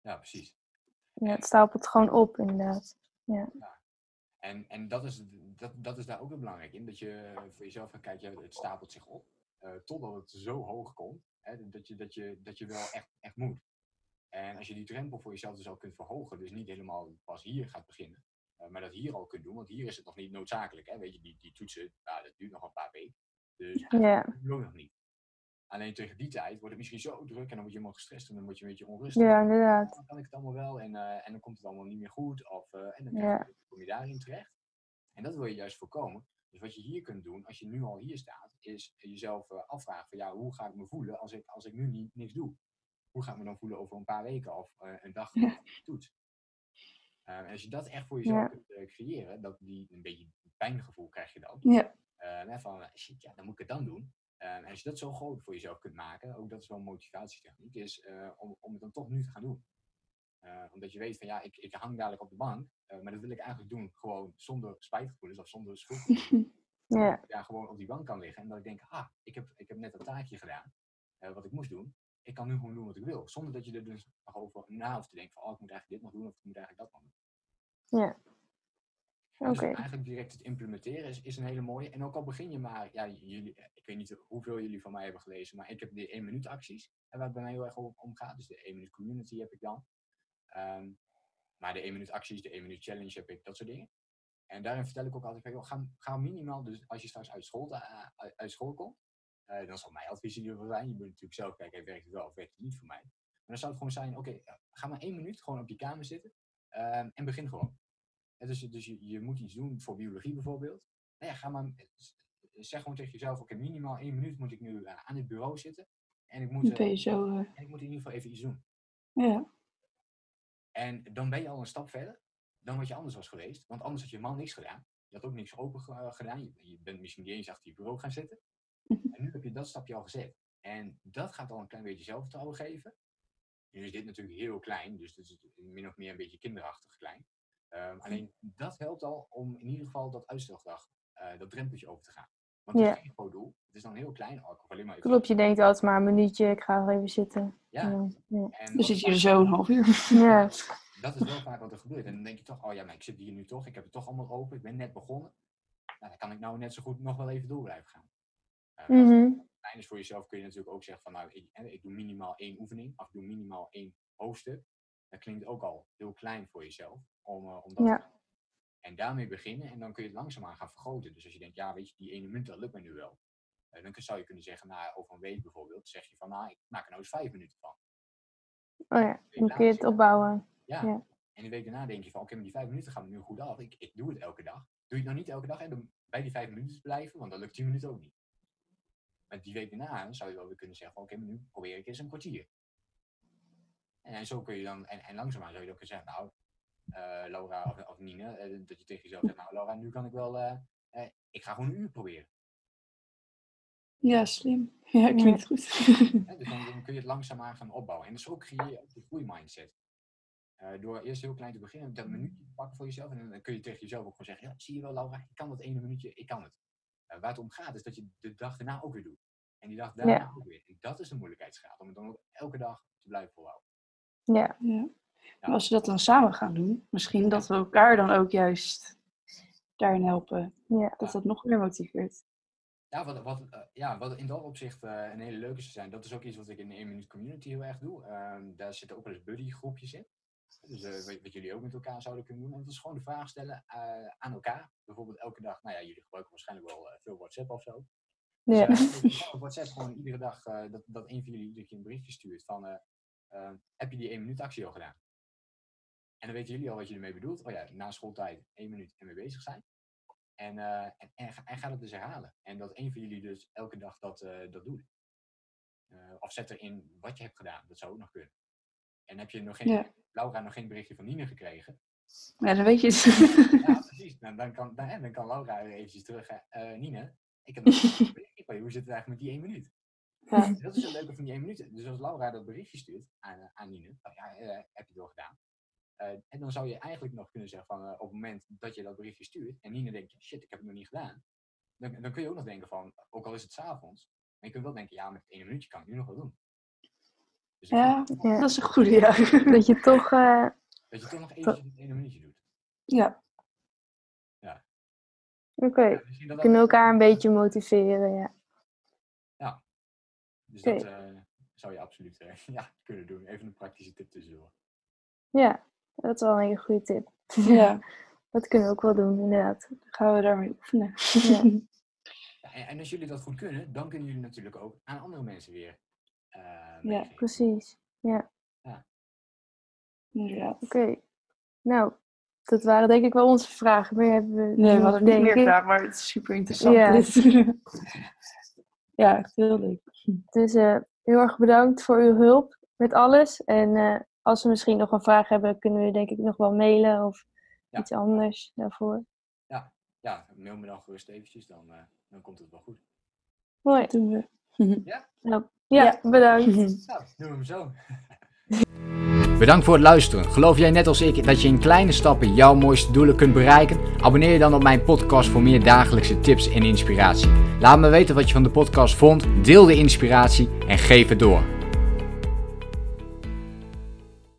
[SPEAKER 1] Ja, precies.
[SPEAKER 2] Ja, het stapelt gewoon op, inderdaad.
[SPEAKER 1] En, en dat, is, dat, dat is daar ook heel belangrijk in. Dat je voor jezelf gaat kijken, ja, het stapelt zich op. eh, totdat het zo hoog komt, hè, dat, je, dat, je, dat je wel echt, echt moet. En als je die drempel voor jezelf dus al kunt verhogen, dus niet helemaal pas hier gaat beginnen, eh, maar dat hier al kunt doen, want hier is het nog niet noodzakelijk. Hè? Weet je, die, die toetsen, nou, dat duurt nog een paar weken. Dus
[SPEAKER 2] Ja,
[SPEAKER 1] dat ik nog niet. Alleen tegen die tijd wordt het misschien zo druk en dan word je helemaal gestrest en dan word je een beetje onrustig.
[SPEAKER 2] ja inderdaad.
[SPEAKER 1] Dan kan ik het allemaal wel en, eh, en dan komt het allemaal niet meer goed. Of, eh, en dan
[SPEAKER 2] Ja.
[SPEAKER 1] kom je daarin terecht. En dat wil je juist voorkomen. Dus wat je hier kunt doen, als je nu al hier staat, is jezelf eh, afvragen van ja, hoe ga ik me voelen als ik, als ik nu niet, niks doe? Hoe ga ik me dan voelen over een paar weken of een dag
[SPEAKER 3] Ja.
[SPEAKER 1] de toets? Eh, en als je dat echt voor jezelf
[SPEAKER 2] Ja.
[SPEAKER 1] kunt creëren, dat die, een beetje pijngevoel krijg je dan.
[SPEAKER 3] Ja,
[SPEAKER 1] van, shit, ja, dan moet ik het dan doen. En als je dat zo groot voor jezelf kunt maken, ook dat is wel een motivatietechniek, is eh, om, om het dan toch nu te gaan doen. Eh, omdat je weet van ja, ik, ik hang dadelijk op de bank, eh, maar dat wil ik eigenlijk doen gewoon zonder spijtgevoelens of zonder schuld. <laughs>
[SPEAKER 2] Ja,
[SPEAKER 1] ja, gewoon op die bank kan liggen en dat ik denk, ah, ik heb, ik heb net dat taakje gedaan, wat ik moest doen. Ik kan nu gewoon doen wat ik wil, zonder dat je er dus nog over na hoeft te denken van, oh, ik moet eigenlijk dit nog doen of ik moet eigenlijk dat nog doen.
[SPEAKER 2] ja.
[SPEAKER 1] Dus eigenlijk direct het implementeren is, is een hele mooie. En ook al begin je maar, ja, jullie, ik weet niet hoeveel jullie van mij hebben gelezen, maar ik heb de 1 minuut acties, en waar het bij mij heel erg om, om gaat. Dus de 1 minuut community heb ik dan. Ehm, maar de 1 minuut acties, de 1 minuut challenge heb ik, dat soort dingen. En daarin vertel ik ook altijd, van, joh, ga, ga minimaal, dus als je straks uit school, eh, uit, school komt, eh, dan zal mijn advies in ieder geval zijn, je moet natuurlijk zelf kijken, hey, werkt het wel of werkt het niet voor mij. Maar dan zou het gewoon zijn, oké, eh, ga maar één minuut gewoon op je kamer zitten ehm, en begin gewoon. Dus dus je, je moet iets doen voor biologie bijvoorbeeld. Nou ja, ga maar, zeg gewoon tegen jezelf, oké, minimaal één minuut moet ik nu eh, aan het bureau zitten. En ik, moet, eh,
[SPEAKER 3] zo.
[SPEAKER 1] en ik moet in ieder geval even iets doen.
[SPEAKER 3] ja.
[SPEAKER 1] En dan ben je al een stap verder dan wat je anders was geweest. Want anders had je helemaal niks gedaan. Je had ook niks open eh, gedaan. Je, je bent misschien niet eens achter je bureau gaan zitten. <laughs> En nu heb je dat stapje al gezet. En dat gaat al een klein beetje zelfvertrouwen geven. Nu is dit natuurlijk heel klein, dus het is min of meer een beetje kinderachtig klein. Ehm, alleen dat helpt al om in ieder geval dat uitstelgedrag, eh, dat drempeltje over te gaan. Want het
[SPEAKER 2] Ja.
[SPEAKER 1] is geen groot doel. Het is dan heel klein. Hoef alleen maar even
[SPEAKER 2] Klopt, je denkt altijd maar een minuutje, ik ga even zitten.
[SPEAKER 1] Ja.
[SPEAKER 2] Dan- ja.
[SPEAKER 1] En
[SPEAKER 3] Dan zit je er zo een half uur. <laughs>
[SPEAKER 2] Ja,
[SPEAKER 1] dat is wel vaak wat er gebeurt. En dan denk je toch, oh ja, maar ik zit hier nu toch, ik heb het toch allemaal open, ik ben net begonnen. Nou, dan kan ik nou net zo goed nog wel even door blijven gaan.
[SPEAKER 2] Mhm,
[SPEAKER 1] klein is voor jezelf kun je natuurlijk ook zeggen van, nou, ik, eh, ik doe minimaal één oefening, of ik doe minimaal één hoofdstuk. Dat klinkt ook al heel klein voor jezelf, om, eh, om dat
[SPEAKER 2] Ja.
[SPEAKER 1] En daarmee beginnen en dan kun je het langzaamaan gaan vergroten. Dus als je denkt, ja, weet je, die ene minuut, dat lukt me nu wel. Eh, dan zou je kunnen zeggen, nou, over een week bijvoorbeeld, zeg je van, nou, ik maak er nou eens vijf minuten van.
[SPEAKER 2] oh ja, dan kun je het opbouwen.
[SPEAKER 1] Ja.
[SPEAKER 2] Ja.
[SPEAKER 1] En de week daarna denk je van, oké, maar die vijf minuten gaan me nu goed af. Ik, ik doe het elke dag. Doe je het nou niet elke dag en dan bij die vijf minuten blijven, want dan lukt tien minuten ook niet. Maar die week daarna zou je wel weer kunnen zeggen van, oké, maar nu probeer ik eens een kwartier. En, en zo kun je dan, en, en langzaamaan zou je ook kunnen zeggen, nou, Laura of, of Nine, eh, dat je tegen jezelf zegt, nou Laura, nu kan ik wel, eh, eh, ik ga gewoon een uur proberen.
[SPEAKER 3] Ja, slim. Ja, klinkt goed. <laughs>
[SPEAKER 1] Dus dan, dan kun je het langzaamaan gaan opbouwen. En zo creëer je ook die groeimindset. Eh door eerst heel klein te beginnen, dat minuutje te pakken voor jezelf. En dan kun je tegen jezelf ook gewoon zeggen, ja, zie je wel Laura, ik kan dat ene minuutje, ik kan het. Eh, waar het om gaat is dat je de dag daarna ook weer doet. En die dag daarna
[SPEAKER 2] Ja.
[SPEAKER 1] ook weer. En dat is de moeilijkheidsgraad, om het dan ook elke dag te blijven volhouden.
[SPEAKER 2] Ja,
[SPEAKER 3] Ja. Maar als we dat dan samen gaan doen, misschien dat we elkaar dan ook juist daarin helpen.
[SPEAKER 2] ja,
[SPEAKER 3] Dat dat nog meer motiveert.
[SPEAKER 1] Ja, wat, wat, eh, ja, wat in dat opzicht eh, een hele leuke zou zijn, dat is ook iets wat ik in de 1 minuut community heel erg doe. Ehm, daar zitten ook wel eens buddy groepjes in. Dus eh, wat, wat jullie ook met elkaar zouden kunnen doen. En dat is gewoon de vraag stellen eh, aan elkaar. Bijvoorbeeld elke dag, nou ja, jullie gebruiken waarschijnlijk wel veel WhatsApp of zo. Dus,
[SPEAKER 2] ja. <laughs>
[SPEAKER 1] gewoon op WhatsApp gewoon iedere dag eh, dat, dat een van jullie iedere keer een berichtje stuurt van eh, eh, heb je die 1 minuut actie al gedaan? En dan weten jullie al wat je ermee bedoelt. Oh ja, na schooltijd 1 minuut ermee bezig zijn. En, eh, en, en, ga- en ga dat dus herhalen. En dat een van jullie dus elke dag dat, eh, dat doet. Eh, of zet erin wat je hebt gedaan. Dat zou ook nog kunnen. En heb je nog geen,
[SPEAKER 3] Ja.
[SPEAKER 1] Laura nog geen berichtje van Nine gekregen?
[SPEAKER 3] Ja, dan weet je het. <laughs>
[SPEAKER 1] Ja, precies. Dan, dan, kan, dan, dan kan Laura weer eventjes terug. Nine, ik heb nog <laughs> geen berichtje van je. Hoe zit het eigenlijk met die 1 minuut?
[SPEAKER 2] Ja.
[SPEAKER 1] Dat is het leuke van die 1 minuut. Dus als Laura dat berichtje stuurt aan, aan Nine, oh ja, heb je het wel gedaan. Eh, en dan zou je eigenlijk nog kunnen zeggen van eh, op het moment dat je dat berichtje stuurt en Nine denkt, shit, ik heb het nog niet gedaan. Dan, dan kun je ook nog denken van, ook al is het s'avonds, maar je kunt wel denken, ja, met het ene minuutje kan ik nu nog wel doen. Dus
[SPEAKER 3] Ja,
[SPEAKER 2] Ja.
[SPEAKER 3] dat is een goede, ja. <laughs>
[SPEAKER 2] Dat je toch, eh,
[SPEAKER 1] dat je toch nog eventjes het ene minuutje doet.
[SPEAKER 3] Ja,
[SPEAKER 2] oké,
[SPEAKER 1] Ja, dat
[SPEAKER 2] we kunnen
[SPEAKER 1] dat-
[SPEAKER 2] elkaar een beetje motiveren, ja.
[SPEAKER 1] Dus
[SPEAKER 2] Oké.
[SPEAKER 1] dat eh, zou je absoluut eh, <laughs> ja, kunnen doen. Even een praktische tip tussendoor.
[SPEAKER 2] Ja, dat is wel een hele goede tip.
[SPEAKER 3] ja. <laughs>
[SPEAKER 2] Dat kunnen we ook wel doen, inderdaad.
[SPEAKER 3] Dan gaan we daarmee oefenen.
[SPEAKER 2] Ja. <laughs>
[SPEAKER 1] Ja, en, als jullie dat goed kunnen, dan kunnen jullie natuurlijk ook aan andere mensen weer eh
[SPEAKER 3] Ja.
[SPEAKER 2] Precies. Ja,
[SPEAKER 3] Inderdaad.
[SPEAKER 2] oké. Nou, dat waren denk ik wel onze vragen. Meer hebben we
[SPEAKER 3] Nee, we
[SPEAKER 2] niet,
[SPEAKER 3] hadden niet meer
[SPEAKER 2] ik.
[SPEAKER 3] vragen, maar het is super interessant.
[SPEAKER 2] Ja.
[SPEAKER 3] dit. <laughs> ja, echt heel leuk.
[SPEAKER 2] Dus eh, heel erg bedankt voor uw hulp met alles. En eh, als we misschien nog een vraag hebben, kunnen we denk ik nog wel mailen of
[SPEAKER 1] Ja.
[SPEAKER 2] iets anders daarvoor.
[SPEAKER 1] Ja, mail me dan gerust eventjes, dan, eh, dan komt het wel goed.
[SPEAKER 2] Mooi.
[SPEAKER 3] Dat doen we. <laughs>
[SPEAKER 2] Nou, ja,
[SPEAKER 3] Ja.
[SPEAKER 2] bedankt.
[SPEAKER 1] Nou, <laughs> doen we hem zo. <laughs>
[SPEAKER 4] Bedankt voor het luisteren. Geloof jij net als ik dat je in kleine stappen jouw mooiste doelen kunt bereiken? Abonneer je dan op mijn podcast voor meer dagelijkse tips en inspiratie. Laat me weten wat je van de podcast vond, deel de inspiratie en geef het door.